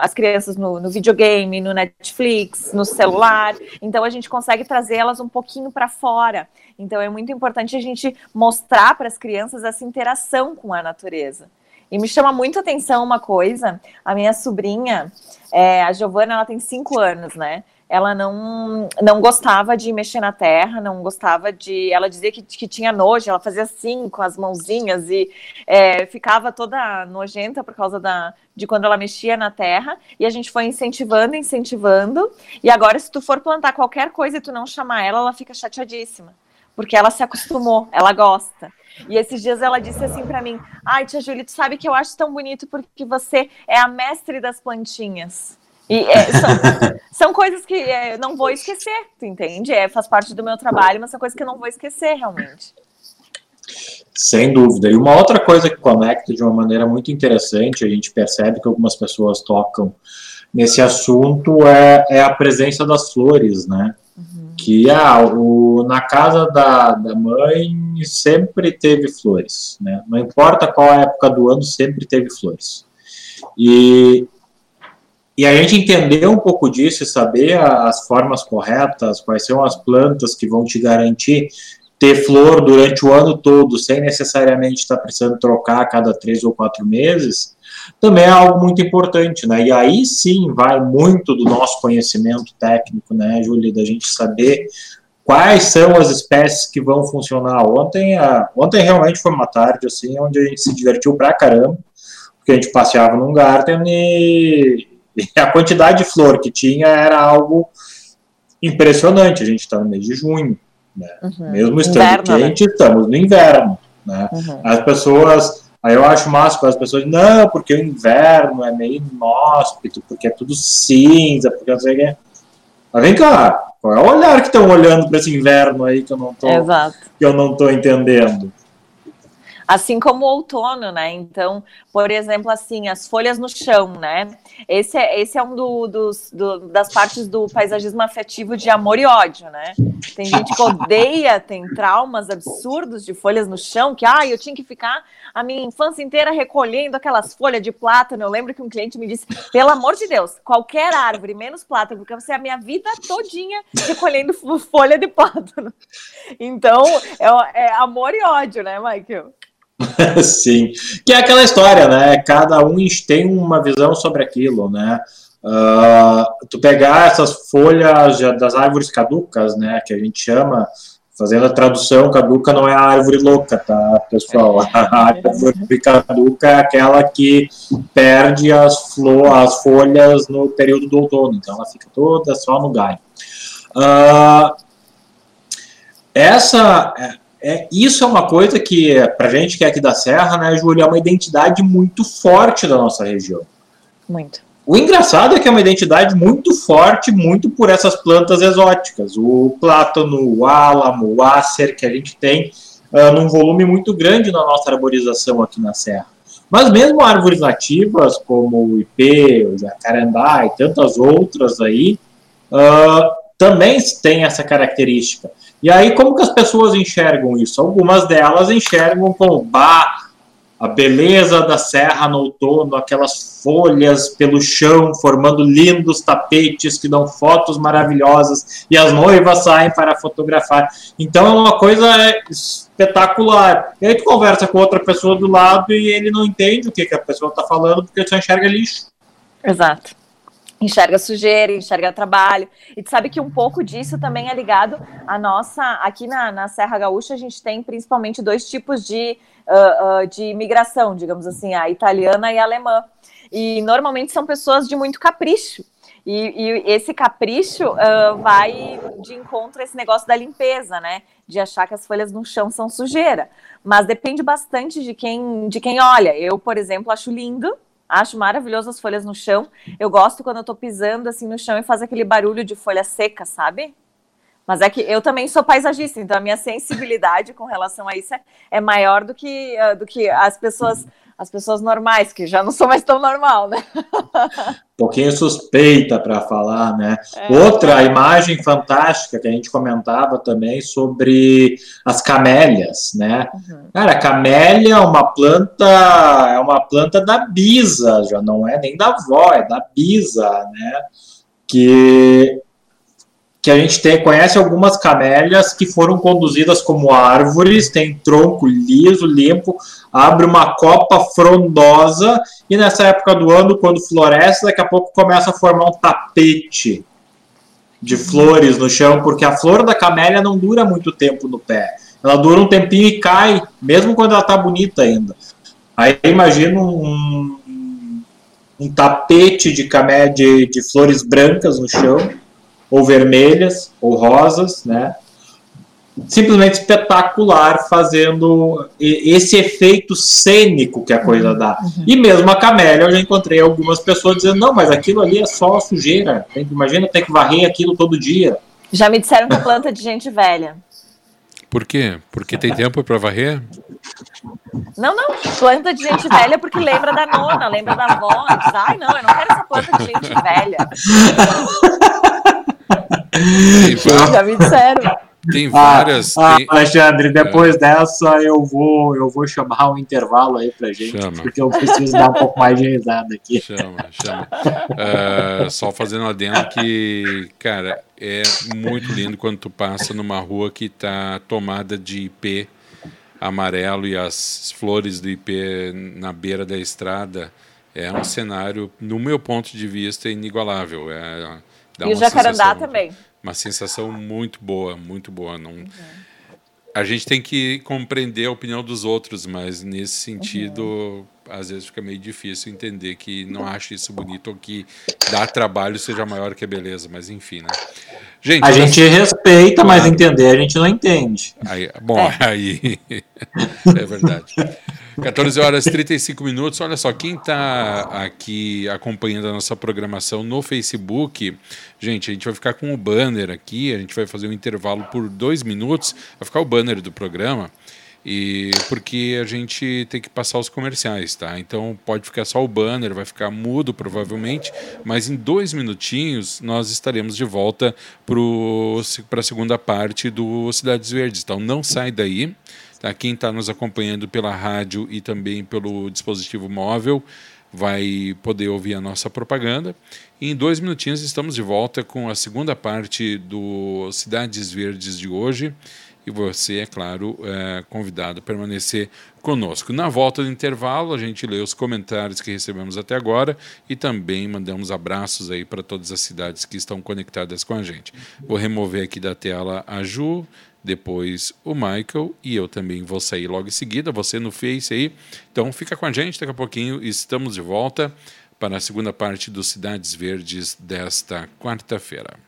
as crianças no, no videogame, no Netflix, no celular, então a gente consegue trazer elas um pouquinho para fora. Então é muito importante a gente mostrar para as crianças essa interação com a natureza. E me chama muito atenção uma coisa, a minha sobrinha, é, a Giovana, ela tem cinco anos, né? Ela não, não gostava de mexer na terra, não gostava de. Ela dizia que, que tinha nojo, ela fazia assim com as mãozinhas e é, ficava toda nojenta por causa da, de quando ela mexia na terra. E a gente foi incentivando, incentivando. E agora, se tu for plantar qualquer coisa e tu não chamar ela, ela fica chateadíssima porque ela se acostumou, ela gosta. E esses dias ela disse assim para mim: Ai, tia Júlia, tu sabe que eu acho tão bonito porque você é a mestre das plantinhas. E é, são, *laughs* são, coisas que é, não vou esquecer, tu entende? É, faz parte do meu trabalho, mas são coisas que eu não vou esquecer realmente. Sem dúvida. E uma outra coisa que conecta de uma maneira muito interessante, a gente percebe que algumas pessoas tocam nesse assunto, é, é a presença das flores, né? Que ah, o, na casa da, da mãe sempre teve flores, né? Não importa qual época do ano, sempre teve flores. E, e a gente entender um pouco disso e saber as formas corretas, quais são as plantas que vão te garantir ter flor durante o ano todo, sem necessariamente estar precisando trocar a cada três ou quatro meses, também é algo muito importante, né? E aí sim vai muito do nosso conhecimento técnico, né, Júlia, da gente saber quais são as espécies que vão funcionar. Ontem, a, ontem realmente foi uma tarde assim, onde a gente se divertiu pra caramba, porque a gente passeava num garden e, e a quantidade de flor que tinha era algo impressionante. A gente está no mês de junho, né? Uhum. mesmo estando inverno, né? quente, né? estamos no inverno. né? Uhum. As pessoas, aí eu acho massa as pessoas, não, porque o inverno é meio inóspito, porque é tudo cinza, porque não sei o que. Mas vem cá, qual é o olhar que estão olhando para esse inverno aí que eu não tô, Exato. que eu não tô entendendo? Assim como o outono, né? Então, por exemplo, assim, as folhas no chão, né? Esse é, esse é um do, dos, do, das partes do paisagismo afetivo de amor e ódio, né? Tem gente que odeia, tem traumas absurdos de folhas no chão, que, ah, eu tinha que ficar a minha infância inteira recolhendo aquelas folhas de plátano. Eu lembro que um cliente me disse, pelo amor de Deus, qualquer árvore, menos plátano, porque você é a minha vida todinha recolhendo folha de plátano. Então, é, é amor e ódio, né, Michael? *laughs* Sim, que é aquela história, né? Cada um tem uma visão sobre aquilo, né? Uh, tu pegar essas folhas das árvores caducas, né? Que a gente chama, fazendo a tradução, caduca não é a árvore louca, tá, pessoal? *laughs* A árvore caduca é aquela que perde as, flor, as folhas no período do outono, então ela fica toda só no galho. Uh, essa é, isso é uma coisa que, para gente que é aqui da Serra, né, Júlia, é uma identidade muito forte da nossa região. Muito. O engraçado é que é uma identidade muito forte, muito por essas plantas exóticas. O plátano, o álamo, o ácer, que a gente tem uh, num volume muito grande na nossa arborização aqui na Serra. Mas mesmo árvores nativas, como o ipê, o jacarandá e tantas outras aí, uh, também têm essa característica. E aí, como que as pessoas enxergam isso? Algumas delas enxergam como, bah, a beleza da serra no outono, aquelas folhas pelo chão, formando lindos tapetes que dão fotos maravilhosas, e as noivas saem para fotografar. Então é uma coisa espetacular. E aí tu conversa com outra pessoa do lado e ele não entende o que, que a pessoa está falando, porque só enxerga lixo. Exato enxerga sujeira, enxerga trabalho. E tu sabe que um pouco disso também é ligado à nossa. Aqui na, na Serra Gaúcha, a gente tem principalmente dois tipos de, uh, uh, de imigração, digamos assim, a italiana e a alemã. E normalmente são pessoas de muito capricho. E, e esse capricho uh, vai de encontro a esse negócio da limpeza, né? De achar que as folhas no chão são sujeira. Mas depende bastante de quem, de quem olha. Eu, por exemplo, acho lindo Acho maravilhoso as folhas no chão. Eu gosto quando eu tô pisando assim no chão e faz aquele barulho de folha seca, sabe? Mas é que eu também sou paisagista, então a minha sensibilidade com relação a isso é, é maior do que, uh, do que as pessoas as pessoas normais, que já não sou mais tão normal, né? um pouquinho suspeita para falar, né? É. Outra imagem fantástica que a gente comentava também sobre as camélias, né? Uhum. Cara, a camélia é uma planta, é uma planta da bisa, já não é nem da avó, é da bisa, né? Que que a gente tem, conhece algumas camélias que foram conduzidas como árvores, tem tronco liso, limpo, abre uma copa frondosa e nessa época do ano, quando floresce, daqui a pouco começa a formar um tapete de flores no chão, porque a flor da camélia não dura muito tempo no pé. Ela dura um tempinho e cai, mesmo quando ela está bonita ainda. Aí imagina um, um tapete de, camé de, de flores brancas no chão ou vermelhas, ou rosas, né? Simplesmente espetacular, fazendo esse efeito cênico que a coisa dá. Uhum. E mesmo a camélia, eu já encontrei algumas pessoas dizendo: não, mas aquilo ali é só sujeira. Imagina ter que varrer aquilo todo dia. Já me disseram que é planta de gente velha. Por quê? Porque tem tempo para varrer? Não, não. Planta de gente velha porque lembra da nona, lembra da avó. Ai, não, eu não quero essa planta de gente velha. *laughs* *laughs* Já me disseram. Tem várias. Ah, tem... Alexandre, depois é. dessa eu vou eu vou chamar um intervalo aí pra gente, chama. porque eu preciso dar um pouco mais de risada aqui. Chama, chama. Uh, só fazendo adendo que, cara, é muito lindo quando tu passa numa rua que tá tomada de IP amarelo e as flores do IP na beira da estrada. É um cenário, no meu ponto de vista, inigualável. É, e o jacarandá também. Uma sensação muito boa, muito boa. Não, uhum. A gente tem que compreender a opinião dos outros, mas nesse sentido, uhum. às vezes fica meio difícil entender que não acha isso bonito ou que dar trabalho seja maior que a beleza, mas enfim, né? Gente, a gente respeita, mas entender a gente não entende. Aí, bom, é. *laughs* aí é verdade. 14 horas e 35 minutos. Olha só, quem está aqui acompanhando a nossa programação no Facebook, gente, a gente vai ficar com o banner aqui, a gente vai fazer um intervalo por dois minutos, vai ficar o banner do programa. E porque a gente tem que passar os comerciais, tá? Então pode ficar só o banner, vai ficar mudo provavelmente, mas em dois minutinhos nós estaremos de volta para a segunda parte do Cidades Verdes. Então não sai daí. Tá? Quem está nos acompanhando pela rádio e também pelo dispositivo móvel vai poder ouvir a nossa propaganda. Em dois minutinhos estamos de volta com a segunda parte do Cidades Verdes de hoje e você, é claro, é convidado a permanecer conosco. Na volta do intervalo, a gente lê os comentários que recebemos até agora e também mandamos abraços aí para todas as cidades que estão conectadas com a gente. Vou remover aqui da tela a Ju, depois o Michael e eu também vou sair logo em seguida, você no Face aí. Então fica com a gente, daqui a pouquinho estamos de volta para a segunda parte dos Cidades Verdes desta quarta-feira.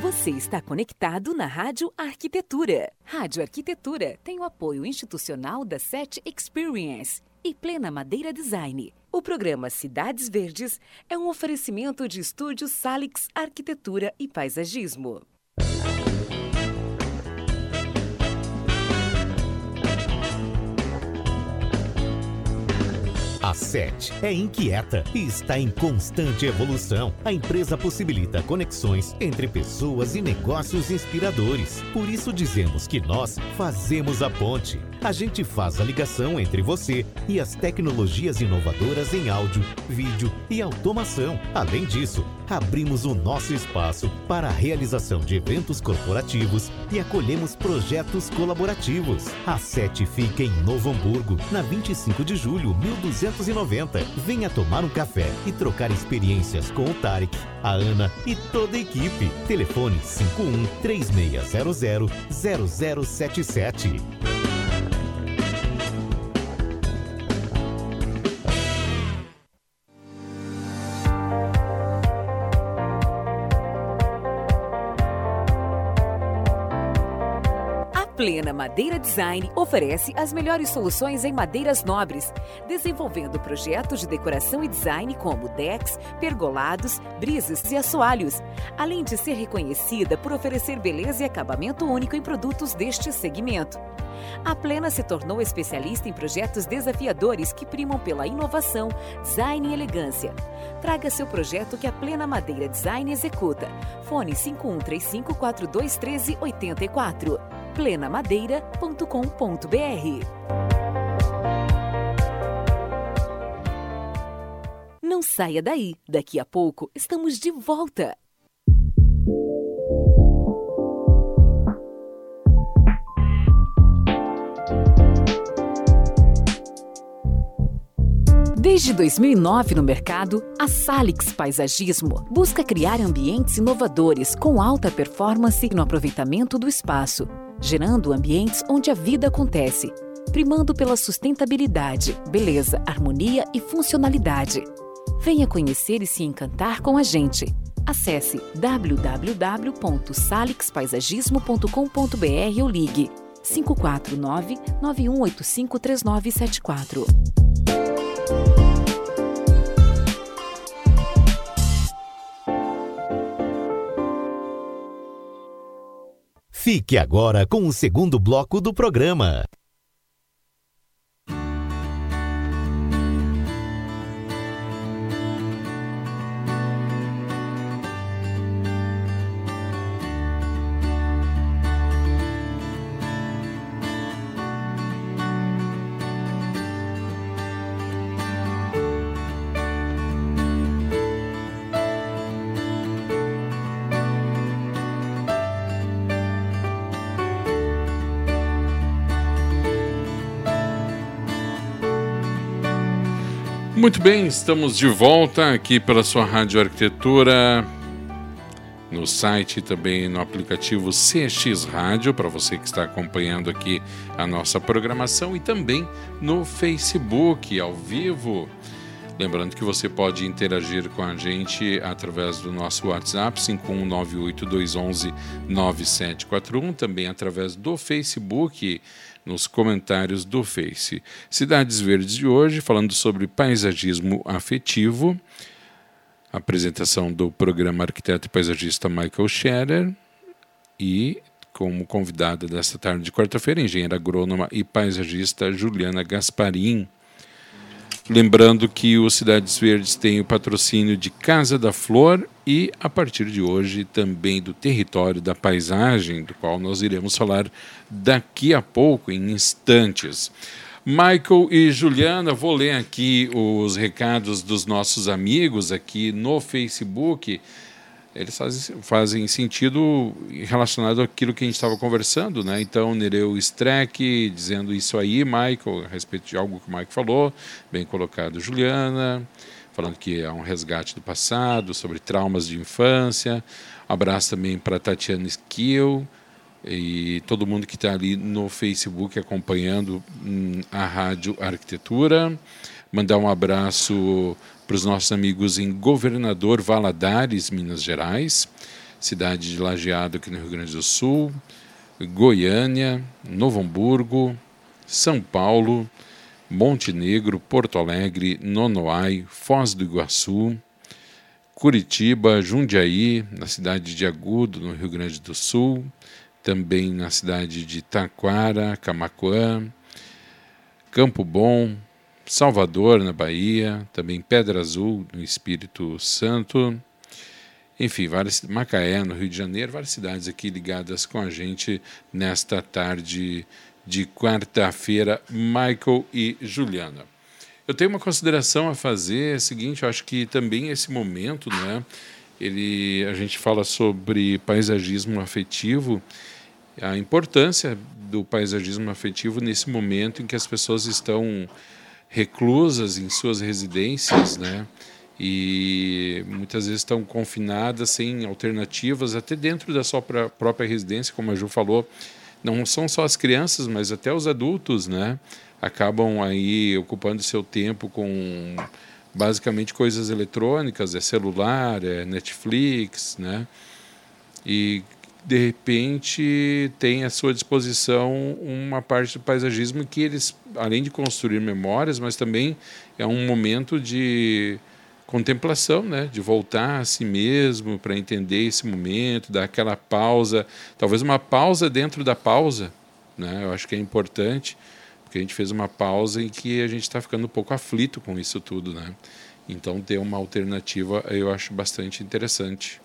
Você está conectado na Rádio Arquitetura. Rádio Arquitetura tem o apoio institucional da SET Experience e Plena Madeira Design. O programa Cidades Verdes é um oferecimento de estúdios Salix Arquitetura e Paisagismo. A é inquieta e está em constante evolução. A empresa possibilita conexões entre pessoas e negócios inspiradores. Por isso dizemos que nós fazemos a ponte. A gente faz a ligação entre você e as tecnologias inovadoras em áudio, vídeo e automação. Além disso, abrimos o nosso espaço para a realização de eventos corporativos e acolhemos projetos colaborativos. A SET fica em Novo Hamburgo, na 25 de julho, 1290. Venha tomar um café e trocar experiências com o Tarek, a Ana e toda a equipe. Telefone 51 3600 0077. Madeira Design oferece as melhores soluções em madeiras nobres, desenvolvendo projetos de decoração e design como decks, pergolados, brises e assoalhos, além de ser reconhecida por oferecer beleza e acabamento único em produtos deste segmento. A Plena se tornou especialista em projetos desafiadores que primam pela inovação, design e elegância. Traga seu projeto que a Plena Madeira Design executa. Fone 5135421384 plenamadeira.com.br. Não saia daí, daqui a pouco estamos de volta. Desde 2009 no mercado, a Salix Paisagismo busca criar ambientes inovadores com alta performance no aproveitamento do espaço gerando ambientes onde a vida acontece, primando pela sustentabilidade, beleza, harmonia e funcionalidade. Venha conhecer e se encantar com a gente. Acesse www.salixpaisagismo.com.br ou ligue 549 9185 3974. Fique agora com o segundo bloco do programa. Muito bem, estamos de volta aqui pela sua Rádio Arquitetura no site e também no aplicativo CX Rádio, para você que está acompanhando aqui a nossa programação, e também no Facebook, ao vivo. Lembrando que você pode interagir com a gente através do nosso WhatsApp 51982119741, também através do Facebook, nos comentários do Face. Cidades Verdes de hoje, falando sobre paisagismo afetivo apresentação do programa arquiteto e paisagista Michael Scherer e como convidada desta tarde de quarta-feira, engenheira agrônoma e paisagista Juliana Gasparim. Lembrando que o Cidades Verdes tem o patrocínio de Casa da Flor e, a partir de hoje, também do Território da Paisagem, do qual nós iremos falar daqui a pouco, em instantes. Michael e Juliana, vou ler aqui os recados dos nossos amigos aqui no Facebook. Eles fazem, sentido relacionado àquilo que a gente estava conversando, né? Então, Nereu Streck dizendo isso aí, Michael, a respeito de algo que o Michael falou, bem colocado, Juliana, falando que é um resgate do passado, sobre traumas de infância. Abraço também para Tatiana Skill e todo mundo que está ali no Facebook acompanhando hum, a Rádio Arquitetura. Mandar um abraço para os nossos amigos em Governador Valadares, Minas Gerais, cidade de Lajeado aqui no Rio Grande do Sul, Goiânia, Novo Hamburgo, São Paulo, Montenegro, Porto Alegre, Nonoai, Foz do Iguaçu, Curitiba, Jundiaí, na cidade de Agudo, no Rio Grande do Sul, também na cidade de Taquara, Camacuã, Campo Bom, Salvador, na Bahia, também Pedra Azul, no Espírito Santo, enfim, várias, Macaé, no Rio de Janeiro, várias cidades aqui ligadas com a gente nesta tarde de quarta-feira, Michael e Juliana. Eu tenho uma consideração a fazer, é a seguinte, eu acho que também esse momento, né, ele, a gente fala sobre paisagismo afetivo, a importância do paisagismo afetivo nesse momento em que as pessoas estão reclusas em suas residências, né? E muitas vezes estão confinadas sem alternativas, até dentro da sua própria residência, como a Ju falou. Não são só as crianças, mas até os adultos, né? Acabam aí ocupando seu tempo com basicamente coisas eletrônicas, é celular, é Netflix, né? E de repente tem à sua disposição uma parte do paisagismo que eles, além de construir memórias, mas também é um momento de contemplação, né? de voltar a si mesmo para entender esse momento, dar aquela pausa, talvez uma pausa dentro da pausa, né? eu acho que é importante, porque a gente fez uma pausa em que a gente está ficando um pouco aflito com isso tudo. Né? Então, ter uma alternativa eu acho bastante interessante.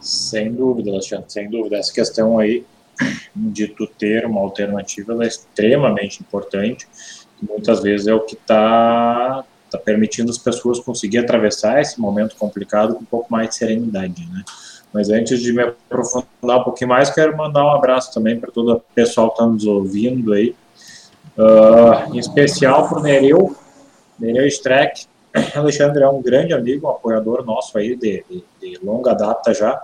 Sem dúvida, Alexandre, sem dúvida. Essa questão aí de tu ter uma alternativa é extremamente importante. Muitas vezes é o que está tá permitindo as pessoas conseguir atravessar esse momento complicado com um pouco mais de serenidade, né? Mas antes de me aprofundar um pouquinho mais, quero mandar um abraço também para todo o pessoal que está nos ouvindo aí, uh, em especial para o Nereu, Nereu Streck, *coughs* Alexandre é um grande amigo, um apoiador nosso aí de, de, de, longa data já,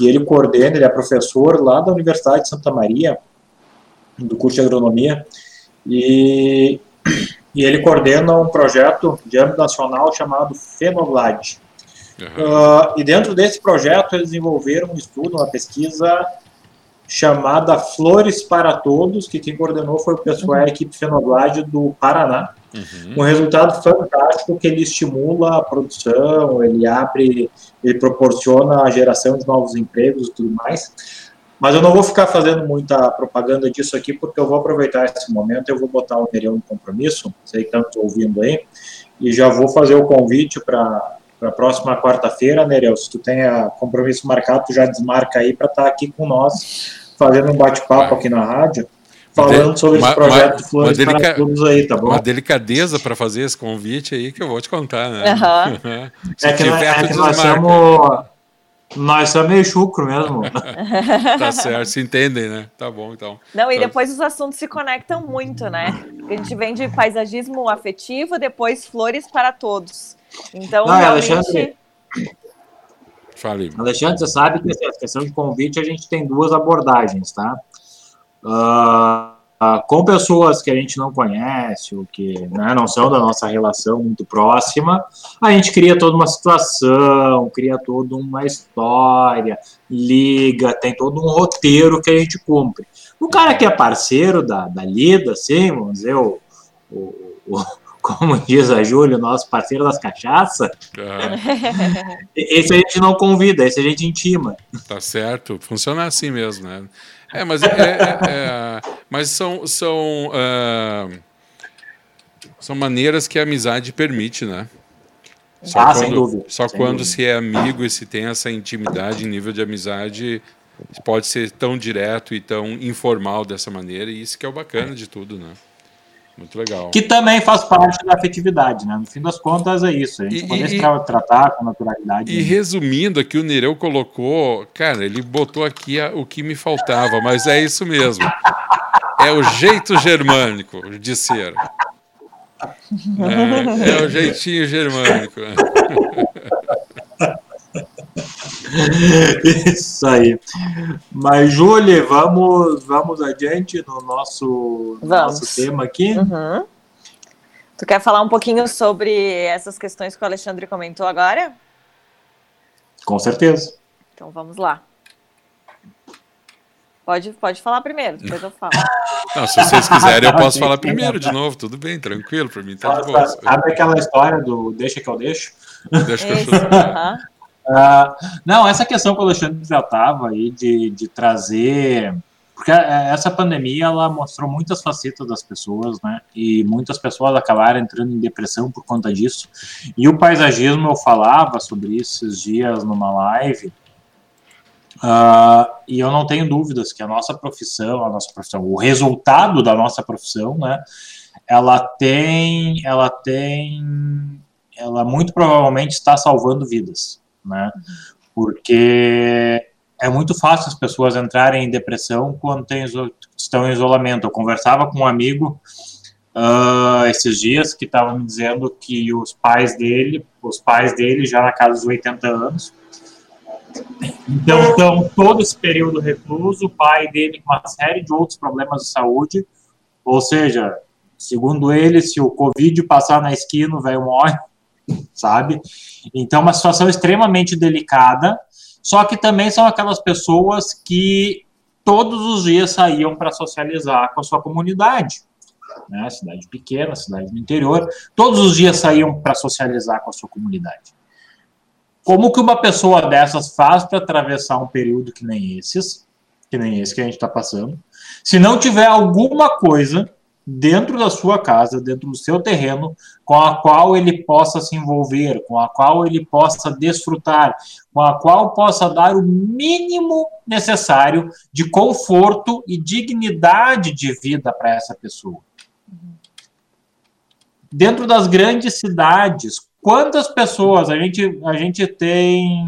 e ele coordena, ele é professor lá da Universidade de Santa Maria, do curso de agronomia, e, *coughs* e ele coordena um projeto de âmbito nacional chamado Fenoblad. Uhum. Uh, e dentro desse projeto eles desenvolveram um estudo, uma pesquisa chamada Flores para Todos, que quem coordenou foi o pessoal da equipe Fenoblad do Paraná. Uhum. Um resultado fantástico que ele estimula a produção, ele abre, ele proporciona a geração de novos empregos e tudo mais. Mas eu não vou ficar fazendo muita propaganda disso aqui, porque eu vou aproveitar esse momento, eu vou botar o Nereu no compromisso, sei que estão ouvindo aí, e já vou fazer o convite para a próxima quarta-feira, Nereu, se tu tem compromisso marcado, tu já desmarca aí para estar tá aqui com nós, fazendo um bate-papo aqui na rádio, falando sobre uma, esse projeto uma, de Flores uma para todos aí, tá bom? Uma delicadeza para fazer esse convite aí que eu vou te contar, né? Uhum. *laughs* é que, nós, é que nós somos... Nós somos meio chucro mesmo. *laughs* tá certo, se entendem, né? Tá bom, então. Não, e depois os assuntos se conectam muito, né? A gente vem de paisagismo afetivo, depois flores para todos. Então, Não, realmente... Alexandre, Fale. Alexandre, você sabe que a questão de convite a gente tem duas abordagens, tá? Uh, com pessoas que a gente não conhece, ou que né, não são da nossa relação muito próxima, a gente cria toda uma situação, cria toda uma história, liga, tem todo um roteiro que a gente cumpre. O cara que é parceiro da, da lida, assim, vamos dizer, o, o como diz a Júlia, nosso parceiro das cachaças, uhum. esse a gente não convida, esse a gente intima. Tá certo, funciona assim mesmo, né? É, mas, é, é, é, mas são, são, uh, são maneiras que a amizade permite, né? Só ah, quando, sem dúvida. Só sem quando dúvida. se é amigo e se tem essa intimidade nível de amizade, pode ser tão direto e tão informal dessa maneira, e isso que é o bacana de tudo, né? Muito legal. Que também faz parte da afetividade, né? No fim das contas é isso. A gente e, poder e, tratar com naturalidade. E né? resumindo aqui, o Nereu colocou, cara, ele botou aqui a, o que me faltava, mas é isso mesmo. É o jeito germânico de ser. É, é o jeitinho germânico. *laughs* *laughs* Isso aí. Mas, Júlia, vamos, vamos adiante no nosso, vamos. nosso tema aqui. Uhum. Tu quer falar um pouquinho sobre essas questões que o Alexandre comentou agora? Com certeza. Então vamos lá. Pode, pode falar primeiro, depois eu falo. *laughs* Não, se vocês quiserem, eu *laughs* posso falar primeiro de novo, tudo bem, tranquilo, para mim tá de boa. Sabe aquela história do deixa que eu deixo? Deixa que eu deixo. Uh, não, essa questão que o Alexandre tratava aí de, de trazer. Porque é, essa pandemia ela mostrou muitas facetas das pessoas, né? E muitas pessoas acabaram entrando em depressão por conta disso. E o paisagismo, eu falava sobre isso esses dias numa live. Uh, e eu não tenho dúvidas que a nossa profissão, a nossa profissão, o resultado da nossa profissão, né? Ela tem, ela tem, ela muito provavelmente está salvando vidas né? Porque é muito fácil as pessoas entrarem em depressão quando tem, estão em isolamento. Eu conversava com um amigo uh, esses dias que estava me dizendo que os pais dele, os pais dele já na casa dos 80 anos, então, então todo esse período recluso, o pai dele com uma série de outros problemas de saúde, ou seja, segundo ele, se o Covid passar na esquina, o velho morre, sabe? Então, uma situação extremamente delicada, só que também são aquelas pessoas que todos os dias saíam para socializar com a sua comunidade. Né? Cidade pequena, cidade do interior, todos os dias saíam para socializar com a sua comunidade. Como que uma pessoa dessas faz para atravessar um período que nem esses, que nem esse que a gente está passando, se não tiver alguma coisa dentro da sua casa, dentro do seu terreno, com a qual ele possa se envolver, com a qual ele possa desfrutar, com a qual possa dar o mínimo necessário de conforto e dignidade de vida para essa pessoa. Dentro das grandes cidades, quantas pessoas a gente, a gente tem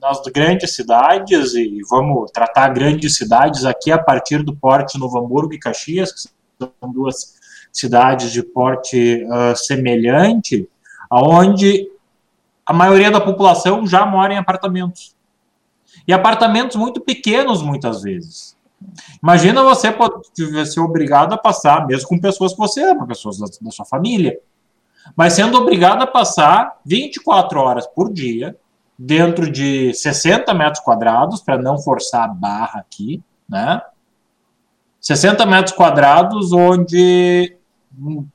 nas grandes cidades, e vamos tratar grandes cidades aqui a partir do porte Novo Hamburgo e Caxias, que são duas cidades de porte uh, semelhante, aonde a maioria da população já mora em apartamentos. E apartamentos muito pequenos, muitas vezes. Imagina você ser obrigado a passar, mesmo com pessoas que você ama, pessoas da, da sua família, mas sendo obrigado a passar 24 horas por dia, dentro de 60 metros quadrados, para não forçar a barra aqui, né? 60 metros quadrados, onde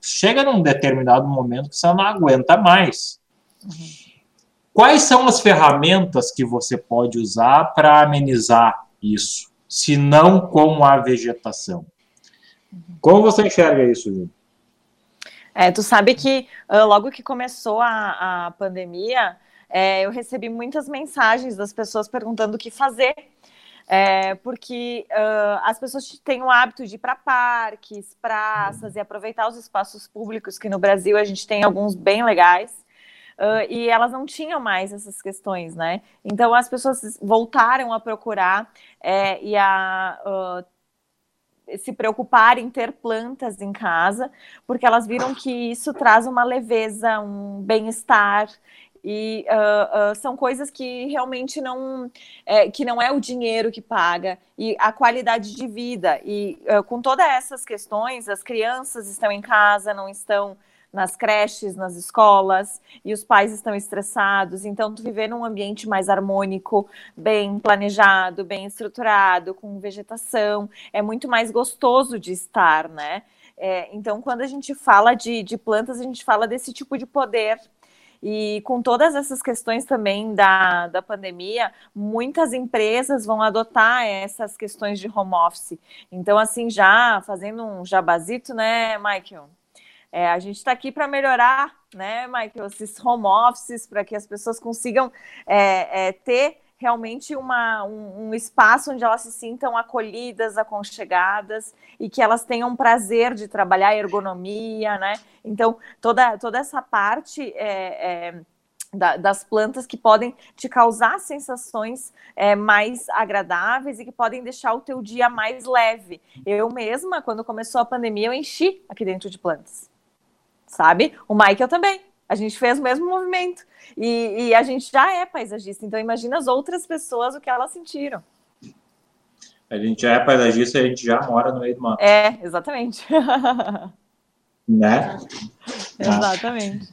chega num determinado momento que você não aguenta mais. Quais são as ferramentas que você pode usar para amenizar isso, se não com a vegetação? Como você enxerga isso, Júlio? É, tu sabe que uh, logo que começou a, a pandemia, é, eu recebi muitas mensagens das pessoas perguntando o que fazer é, porque uh, as pessoas têm o hábito de ir para parques, praças e aproveitar os espaços públicos, que no Brasil a gente tem alguns bem legais. Uh, e elas não tinham mais essas questões, né? Então as pessoas voltaram a procurar é, e a uh, se preocupar em ter plantas em casa, porque elas viram que isso traz uma leveza, um bem-estar E uh, uh, são coisas que realmente não é, que não é o dinheiro que paga e a qualidade de vida. E uh, com todas essas questões, as crianças estão em casa, não estão nas creches, nas escolas, e os pais estão estressados. Então, tu viver num ambiente mais harmônico, bem planejado, bem estruturado, com vegetação, é muito mais gostoso de estar, né? É, então, quando a gente fala de, de plantas, a gente fala desse tipo de poder e com todas essas questões também da, da pandemia, muitas empresas vão adotar essas questões de home office. Então, assim, já fazendo um jabazito, né, Michael? É, a gente está aqui para melhorar, né, Michael, esses home offices, para que as pessoas consigam é, é, ter realmente uma, um, um, espaço onde elas se sintam acolhidas, aconchegadas e que elas tenham prazer de trabalhar ergonomia, né? Então, toda, toda essa parte é, é, da, das plantas que podem te causar sensações é, mais agradáveis e que podem deixar o teu dia mais leve. Eu mesma, quando começou a pandemia, eu enchi aqui dentro de plantas sabe? O Michael também. A gente fez o mesmo movimento. E, e, a gente já é paisagista, então imagina as outras pessoas o que elas sentiram. A gente já é paisagista e a gente já mora no meio do mato. É, exatamente. *laughs* né? *laughs* Exatamente.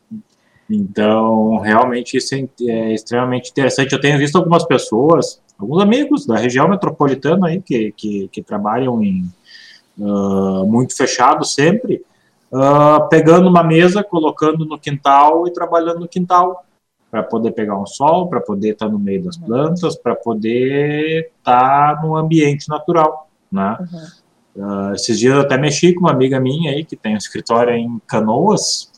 Então, realmente isso é, é extremamente interessante. Eu tenho visto algumas pessoas, alguns amigos da região metropolitana aí que, que, que trabalham em uh, muito fechado sempre, uh, pegando uma mesa, colocando no quintal e trabalhando no quintal para poder pegar um sol, para poder estar tá no meio das uhum. plantas, para poder estar tá no ambiente natural, né? Uhum. Uh, esses dias eu até mexi com uma amiga minha aí que tem um escritório em Canoas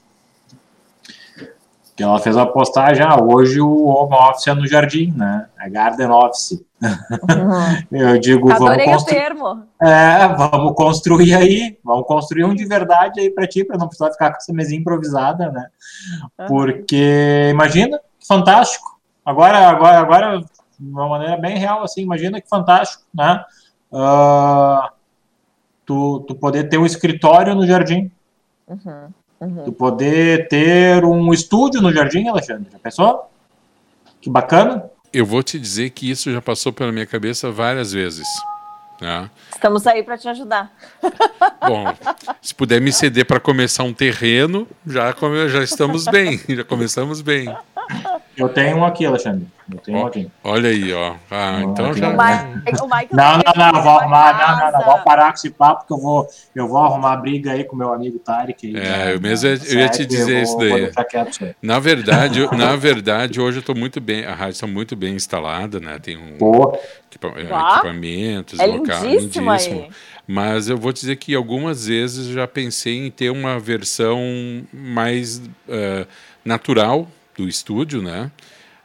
que ela fez uma postagem, ah, hoje o home office é no jardim, né? É garden office. Uhum. Eu digo, Adorei vamos construir. É, vamos construir aí, vamos construir um de verdade aí para ti, para não precisar ficar com essa mesinha improvisada, né? Uhum. Porque imagina, fantástico. Agora, agora, agora, de uma maneira bem real, assim, imagina que fantástico, né? Uh, tu, tu poder ter um escritório no jardim. Uhum. Uhum. Tu poder ter um estúdio no jardim, Alexandre. Já pensou? Que bacana. Eu vou te dizer que isso já passou pela minha cabeça várias vezes. Né? Estamos aí para te ajudar. *laughs* Bom, se puder me ceder para começar um terreno, já, já estamos bem, *laughs* já começamos bem. Eu tenho um aqui, Alexandre. Eu tenho um aqui. Olha aí, ó. Ah, então já. O Mike, o Mike não, não, não, vou arrumar, não, não, não, vamos parar com esse papo que eu vou, eu vou arrumar briga aí com meu amigo Tarek. é, eu mesmo eu, eu ia te dizer isso daí. Na verdade, na verdade, hoje eu estou muito bem, a rádio está muito bem instalada, né? Tem um equipa, equipamentos, é local lindíssimo. Aí. Mas eu vou dizer que algumas vezes eu já pensei em ter uma versão mais uh, natural do estúdio, né?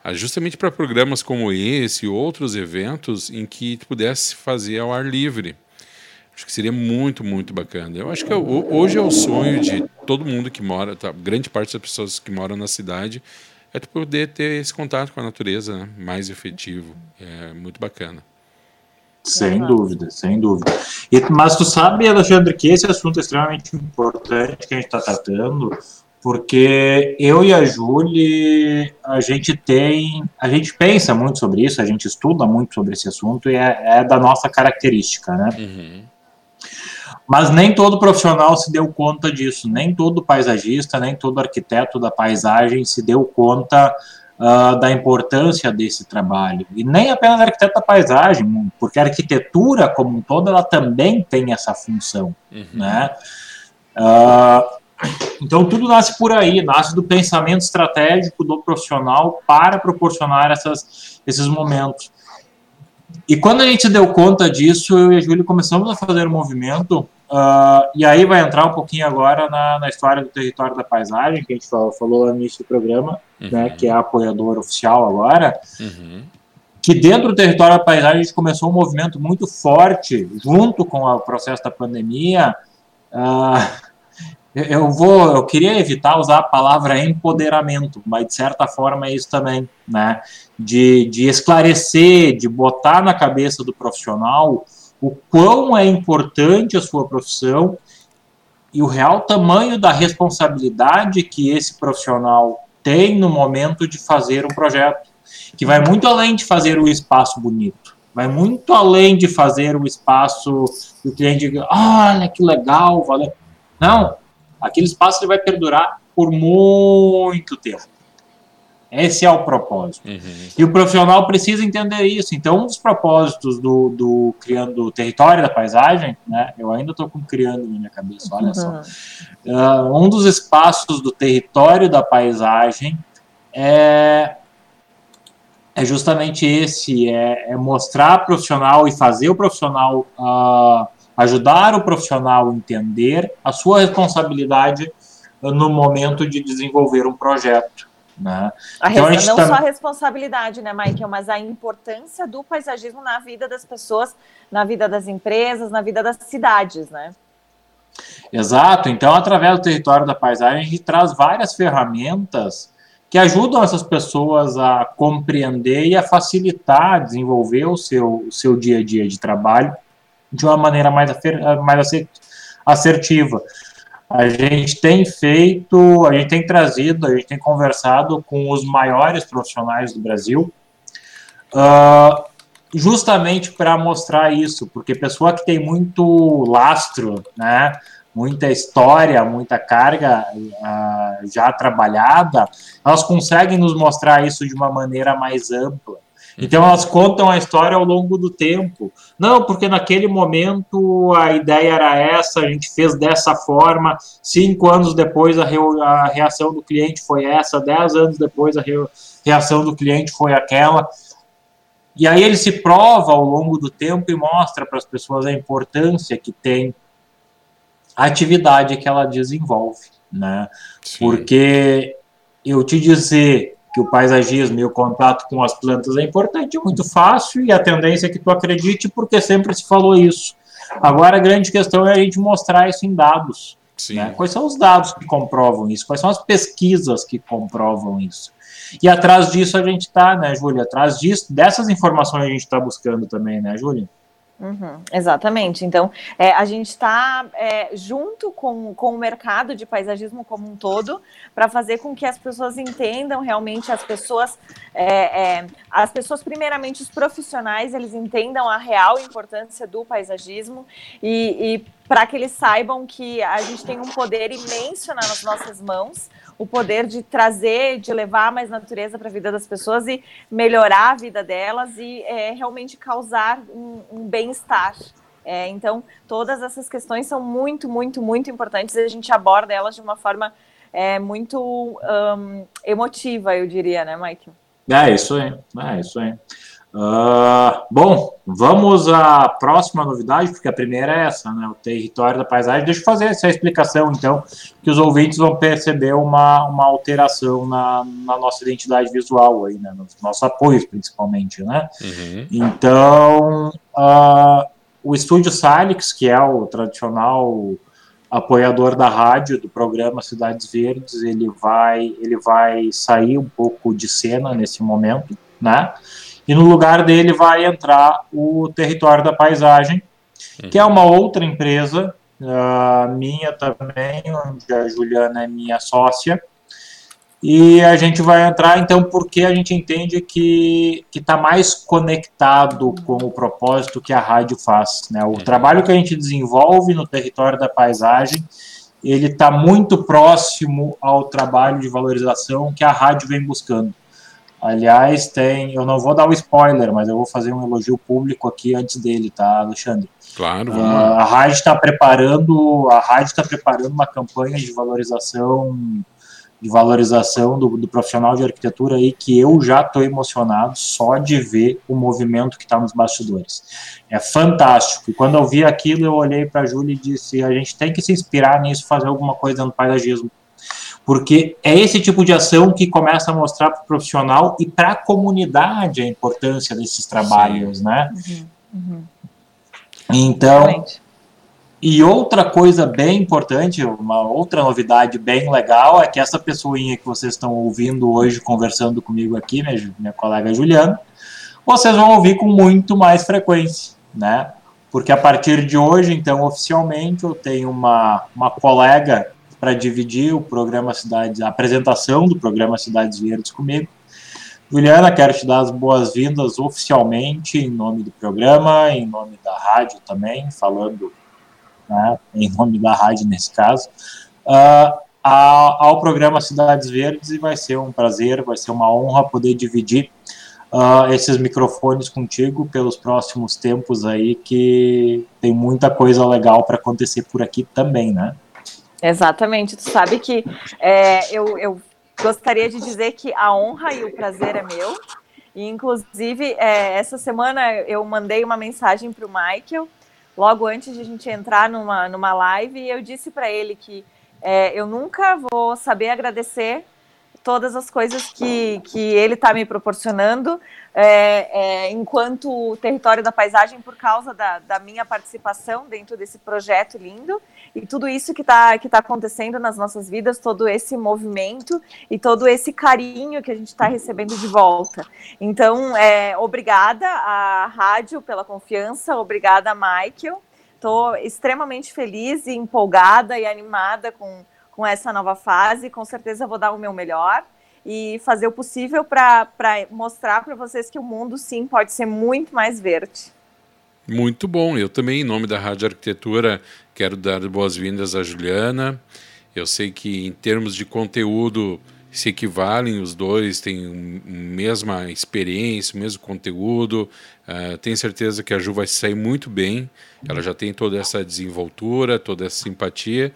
Ah, justamente para programas como esse e outros eventos em que tu pudesse fazer ao ar livre. Acho que seria muito, muito bacana. Eu acho que é hoje é o sonho de todo mundo que mora, tá, grande parte das pessoas que moram na cidade, é tu poder ter esse contato com a natureza né, mais efetivo. É muito bacana. Sem dúvida, sem dúvida. E, mas tu sabe, Alexandre, que esse assunto é extremamente importante que a gente está tratando, porque eu e a Julie, a gente tem, a gente pensa muito sobre isso, a gente estuda muito sobre esse assunto e é, é da nossa característica, né? Uhum. Mas nem todo profissional se deu conta disso, nem todo paisagista, nem todo arquiteto da paisagem se deu conta uh, da importância desse trabalho. E nem apenas arquiteto da paisagem, porque a arquitetura como um todo, ela também tem essa função, uhum. né? Uh, então, tudo nasce por aí, nasce do pensamento estratégico do profissional para proporcionar essas, esses momentos. E quando a gente deu conta disso, eu e a Júlia começamos a fazer um movimento, uh, e aí vai entrar um pouquinho agora na, na, história do território da paisagem, que a gente falou, falou no início do programa, uhum. né, que é apoiador oficial agora, uhum. que dentro do território da paisagem a gente começou um movimento muito forte, junto com o processo da pandemia, uh, eu vou, eu queria evitar usar a palavra empoderamento, mas de certa forma é isso também, né? De, de esclarecer, de botar na cabeça do profissional o quão é importante a sua profissão e o real tamanho da responsabilidade que esse profissional tem no momento de fazer um projeto, que vai muito além de fazer o espaço bonito, vai muito além de fazer o espaço que o cliente diga, olha que legal, valeu. Não, aquele espaço ele vai perdurar por muito tempo. Esse é o propósito. Uhum. E o profissional precisa entender isso. Então, um dos propósitos do, do Criando o Território da Paisagem, né, eu ainda estou com criando na minha cabeça, olha uhum. só. Uh, um dos espaços do território da paisagem é, é justamente esse: é, é mostrar profissional e fazer o profissional, uh, ajudar o profissional a entender a sua responsabilidade no momento de desenvolver um projeto. Né? A então, a não tá... só a responsabilidade, né, Michael, mas a importância do paisagismo na vida das pessoas, na vida das empresas, na vida das cidades, né? Exato. Então, através do território da paisagem, a gente traz várias ferramentas que ajudam essas pessoas a compreender e a facilitar, desenvolver o seu, o seu dia a dia de trabalho de uma maneira mais, mais assertiva. A gente tem feito, a gente tem trazido, a gente tem conversado com os maiores profissionais do Brasil, uh, justamente para mostrar isso, porque pessoa que tem muito lastro, né, muita história, muita carga uh, já trabalhada, elas conseguem nos mostrar isso de uma maneira mais ampla. Então elas contam a história ao longo do tempo. Não, porque naquele momento a ideia era essa, a gente fez dessa forma, cinco anos depois a, a reação do cliente foi essa, dez anos depois a re reação do cliente foi aquela. E aí ele se prova ao longo do tempo e mostra para as pessoas a importância que tem a atividade que ela desenvolve, né? Sim. Porque eu te dizer que o paisagismo e o contato com as plantas é importante, é muito fácil e a tendência é que tu acredite porque sempre se falou isso. Agora a grande questão é a gente mostrar isso em dados. Né? Quais são os dados que comprovam isso? Quais são as pesquisas que comprovam isso? E atrás disso a gente está, né, Júlia? Atrás disso, dessas informações a gente está buscando também, né, Júlia? Uhum, exatamente. Então, é, a gente está é, junto com, com o mercado de paisagismo como um todo para fazer com que as pessoas entendam realmente as pessoas, é, é, as pessoas primeiramente os profissionais, eles entendam a real importância do paisagismo e, e para que eles saibam que a gente tem um poder imenso nas nossas mãos, o poder de trazer, de levar mais natureza para a vida das pessoas e melhorar a vida delas e é, realmente causar um, um bem-estar. É, então, todas essas questões são muito, muito, muito importantes e a gente aborda elas de uma forma é, muito um, emotiva, eu diria, né, Mike? É isso aí, é isso aí. Uh, bom, vamos à próxima novidade, porque a primeira é essa, né? O território da paisagem. Deixa eu fazer essa explicação, então, que os ouvintes vão perceber uma, uma alteração na, na nossa identidade visual aí, né? Nos nossos apoios, principalmente, né? Uhum. Então, uh, o Estúdio Salix, que é o tradicional apoiador da rádio do programa Cidades Verdes, ele vai, ele vai sair um pouco de cena nesse momento, né? E no lugar dele vai entrar o Território da Paisagem, que é uma outra empresa, uh, minha também, onde a Juliana é minha sócia, e a gente vai entrar então porque a gente entende que está mais conectado com o propósito que a rádio faz. Né? O trabalho que a gente desenvolve no território da paisagem, ele está muito próximo ao trabalho de valorização que a rádio vem buscando. Aliás, tem. Eu não vou dar o spoiler, mas eu vou fazer um elogio público aqui antes dele, tá, Alexandre? Claro. Uh, a rádio está preparando, a rádio está preparando uma campanha de valorização, de valorização do, do profissional de arquitetura aí que eu já estou emocionado só de ver o movimento que está nos bastidores. É fantástico. E quando eu vi aquilo, eu olhei para a Júlia e disse: a gente tem que se inspirar nisso, fazer alguma coisa no paisagismo porque é esse tipo de ação que começa a mostrar para o profissional e para a comunidade a importância desses trabalhos, Sim. né? Uhum, uhum. Então, Realmente. e outra coisa bem importante, uma outra novidade bem legal é que essa pessoinha que vocês estão ouvindo hoje conversando comigo aqui, minha, minha colega Juliana, vocês vão ouvir com muito mais frequência, né? Porque a partir de hoje, então, oficialmente, eu tenho uma, uma colega para dividir o programa Cidades, a apresentação do programa Cidades Verdes comigo. Juliana, quero te dar as boas-vindas oficialmente em nome do programa, em nome da rádio também, falando né, em nome da rádio nesse caso, uh, ao programa Cidades Verdes e vai ser um prazer, vai ser uma honra poder dividir uh, esses microfones contigo pelos próximos tempos aí, que tem muita coisa legal para acontecer por aqui também, né? Exatamente, tu sabe que é, eu, eu gostaria de dizer que a honra e o prazer é meu. E, inclusive, é, essa semana eu mandei uma mensagem para o Michael, logo antes de a gente entrar numa, numa live, e eu disse para ele que é, eu nunca vou saber agradecer todas as coisas que, que ele está me proporcionando é, é, enquanto território da paisagem por causa da, da, minha participação dentro desse projeto lindo e tudo isso que está que tá acontecendo nas nossas vidas, todo esse movimento e todo esse carinho que a gente está recebendo de volta. Então, é, obrigada à rádio pela confiança, obrigada, Michael. Estou extremamente feliz e empolgada e animada com, com essa nova fase. Com certeza vou dar o meu melhor e fazer o possível para mostrar para vocês que o mundo, sim, pode ser muito mais verde. Muito bom. Eu também, em nome da Rádio Arquitetura, quero dar boas-vindas à Juliana. Eu sei que, em termos de conteúdo, se equivalem os dois, têm a mesma experiência, o mesmo conteúdo. Uh, tenho certeza que a Ju vai sair muito bem. Ela já tem toda essa desenvoltura, toda essa simpatia.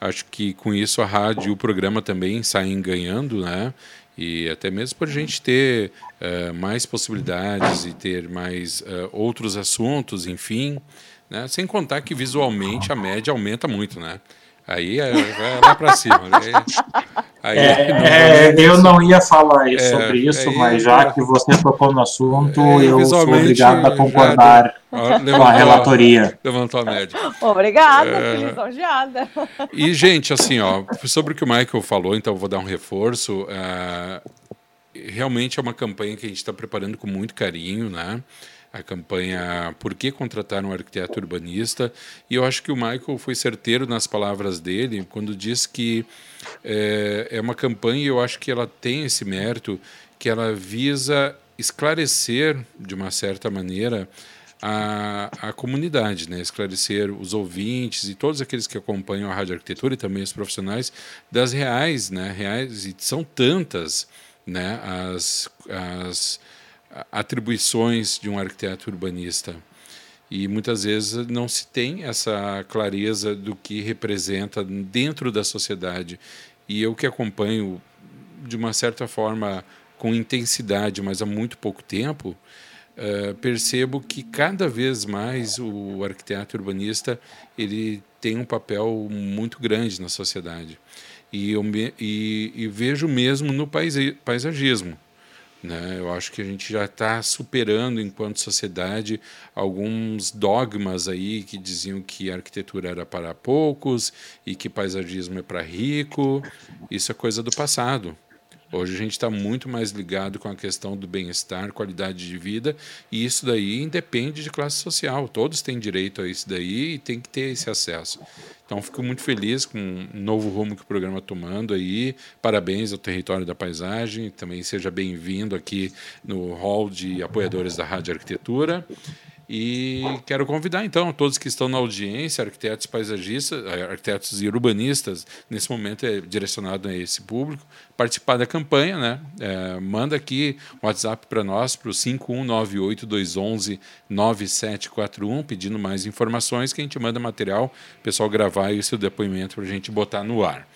Acho que com isso a rádio e o programa também saem ganhando, né? E até mesmo para a gente ter uh, mais possibilidades e ter mais uh, outros assuntos, enfim. Né? Sem contar que visualmente a média aumenta muito, né? Aí é, é lá para cima. Aí, *laughs* aí é, *laughs* não é, eu não ia falar é, sobre isso, mas já que você tocou no assunto, eu sou obrigado a concordar com a relatoria. Levantou a média. *laughs* Obrigada, feliz lisonjeada. E, gente, assim, ó, sobre o que o Michael falou, então eu vou dar um reforço. realmente é uma campanha que a gente está preparando com muito carinho, né? A campanha Por que contratar um arquiteto urbanista? E eu acho que o Michael foi certeiro nas palavras dele quando diz que é, é uma campanha, eu acho que ela tem esse mérito, que ela visa esclarecer, de uma certa maneira, a, a comunidade, né? esclarecer os ouvintes e todos aqueles que acompanham a Rádio Arquitetura e também os profissionais das reais, né? reais e são tantas né? as, as atribuições de um arquiteto urbanista. E muitas vezes não se tem essa clareza do que representa dentro da sociedade. E eu que acompanho, de uma certa forma, com intensidade, mas há muito pouco tempo, uh, percebo que cada vez mais o arquiteto urbanista ele tem um papel muito grande na sociedade. E, eu me, e, e vejo mesmo no paisagismo. Né? Eu acho que a gente já está superando, enquanto sociedade, alguns dogmas aí que diziam que a arquitetura era para poucos e que paisagismo é para rico. Isso é coisa do passado. Hoje a gente está muito mais ligado com a questão do bem-estar, qualidade de vida, e isso daí independe de classe social. Todos têm direito a isso daí e tem que ter esse acesso. Então, fico muito feliz com o novo rumo que o programa está tomando aí. Parabéns ao Território da Paisagem. Também seja bem-vindo aqui no hall de apoiadores da Rádio Arquitetura. E quero convidar, então, todos que estão na audiência, arquitetos paisagistas, eh, arquitetos e urbanistas, nesse momento é direcionado a esse público, participar da campanha, né? É, manda aqui um WhatsApp para nós, para o 5198-211-9741, pedindo mais informações, que a gente manda material, o pessoal gravar aí o seu depoimento para a gente botar no ar.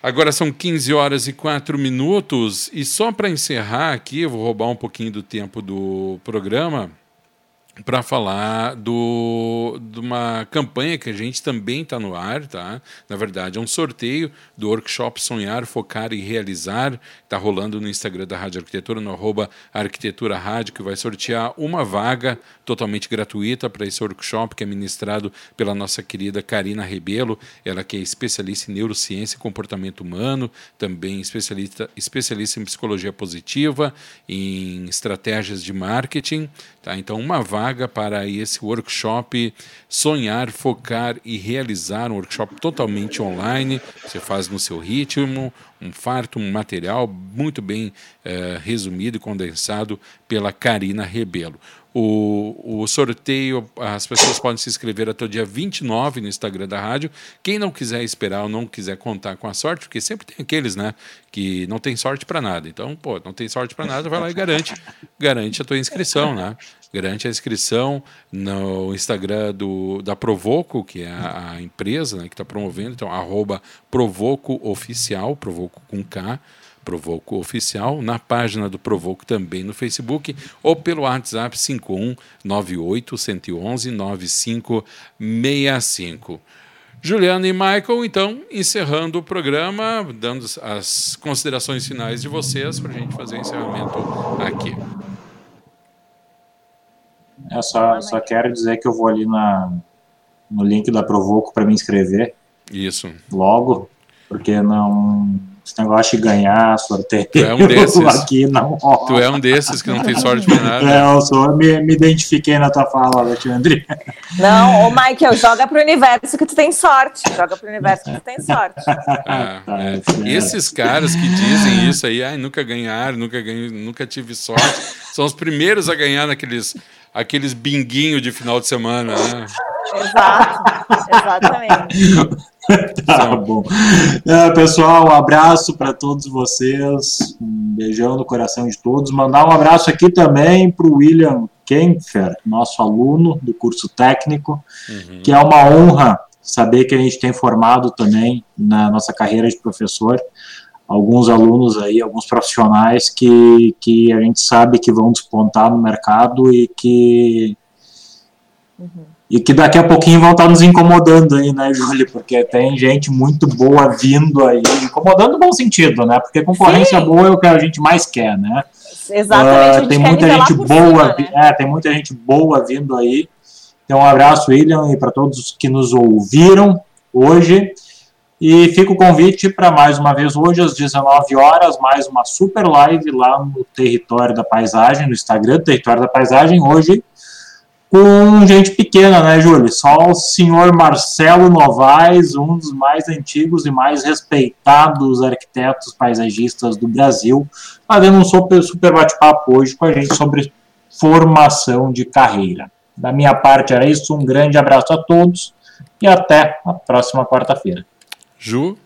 Agora são 15 horas e 4 minutos, e só para encerrar aqui, eu vou roubar um pouquinho do tempo do programa para falar do, de uma campanha que a gente também está no ar, tá? Na verdade, é um sorteio do workshop Sonhar, Focar e Realizar. Está rolando no Instagram da Rádio Arquitetura, no arroba Arquitetura Rádio, que vai sortear uma vaga totalmente gratuita para esse workshop que é ministrado pela nossa querida Karina Rebelo, ela que é especialista em neurociência e comportamento humano, também especialista, especialista em psicologia positiva, em estratégias de marketing. Tá? Então, uma vaga vaga para esse workshop Sonhar, Focar e Realizar, um workshop totalmente online. Você faz no seu ritmo, um farto, um material muito bem eh, resumido e condensado pela Karina Rebelo. O, o sorteio, as pessoas podem se inscrever até o dia 29 no Instagram da rádio. Quem não quiser esperar ou não quiser contar com a sorte, porque sempre tem aqueles, né, que não tem sorte para nada. Então, pô, não tem sorte para nada, vai lá e garante, garante a tua inscrição, né? Garante a inscrição no Instagram do, da Provoco, que é a, a empresa né, que está promovendo, então, arroba Provoco Oficial, Provoco com K, Provoco Oficial, na página do Provoco também no Facebook ou pelo WhatsApp 51 98 111 9565. Juliana e Michael, então, encerrando o programa, dando as considerações finais de vocês para a gente fazer o encerramento aqui. Eu só, só quero dizer que eu vou ali na, no link da Provoco para me inscrever. Isso. Logo, porque não esse negócio de ganhar sorteio. Tu é um *laughs* desses. Aqui não rola. Tu é um desses que não tem sorte pra nada. É, eu sou, me, me identifiquei na tua fala, Alexandre. Não, ô Michael, joga pro universo que tu tem sorte. Joga pro universo que tu tem sorte. Ah, é. Esses caras que dizem isso aí, ai, nunca ganharam, nunca ganhei, nunca tive sorte, são os primeiros a ganhar naqueles aqueles binguinho de final de semana, né? Exato, exatamente. *laughs* tá bom. É, pessoal, um abraço para todos vocês. Um beijão no coração de todos. Mandar um abraço aqui também para o William Kempfer, nosso aluno do curso técnico, uhum. que é uma honra saber que a gente tem formado também na nossa carreira de professor alguns alunos aí, alguns profissionais que, que a gente sabe que vão despontar no mercado e que uhum e que daqui a pouquinho vão estar nos incomodando aí, né, *laughs* Júlia? Porque tem gente muito boa vindo aí, incomodando no bom sentido, né? Porque concorrência Sim. boa é o que a gente mais quer, né? Exatamente. Uh, tem muita gente boa, cima, né? é, tem muita gente boa vindo aí. Então, um abraço, William, e para todos que nos ouviram hoje. E fica o convite para mais uma vez hoje, às 19 horas, mais uma super live lá no Território da Paisagem, no Instagram, Território da Paisagem, hoje com gente pequena, né, Júlio? Só o senhor Marcelo Novaes, um dos mais antigos e mais respeitados arquitetos paisagistas do Brasil, fazendo um super, super bate-papo hoje com a gente sobre formação de carreira. Da minha parte era isso, um grande abraço a todos e até a próxima quarta-feira. Ju?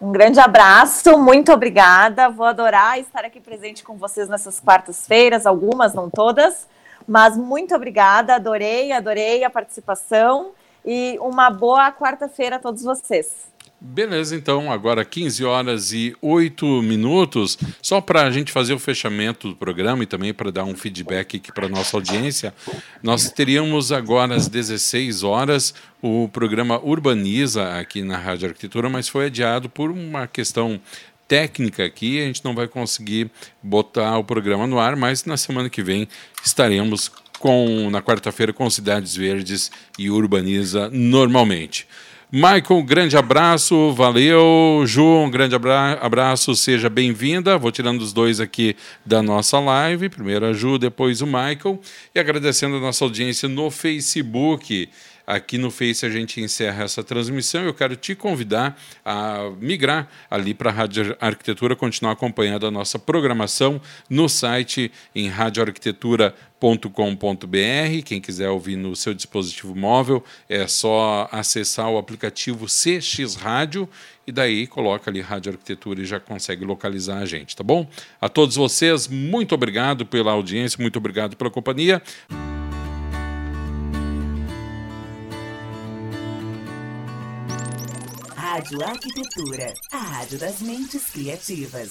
Um grande abraço, muito obrigada. Vou adorar estar aqui presente com vocês nessas quartas-feiras, algumas, não todas. Mas muito obrigada, adorei, adorei a participação e uma boa quarta-feira a todos vocês. Beleza, então, agora 15 horas e 8 minutos. Só para a gente fazer o fechamento do programa e também para dar um feedback aqui para a nossa audiência, nós teríamos agora às 16 horas o programa Urbaniza aqui na Rádio Arquitetura, mas foi adiado por uma questão técnica aqui, a gente não vai conseguir botar o programa no ar, mas na semana que vem estaremos com na quarta-feira com Cidades Verdes e Urbaniza normalmente. Michael, grande abraço, valeu. Ju, um grande abra abraço, seja bem-vinda. Vou tirando os dois aqui da nossa live. Primeiro a Ju, depois o Michael. E agradecendo a nossa audiência no Facebook. Aqui no Face a gente encerra essa transmissão. Eu quero te convidar a migrar ali para a Rádio Arquitetura, continuar acompanhando a nossa programação no site em radioarquitetura.com.br. Quem quiser ouvir no seu dispositivo móvel, é só acessar o aplicativo CX Rádio e daí coloca ali Rádio Arquitetura e já consegue localizar a gente, tá bom? A todos vocês, muito obrigado pela audiência, muito obrigado pela companhia. Rádio Arquitetura, a rádio das mentes criativas.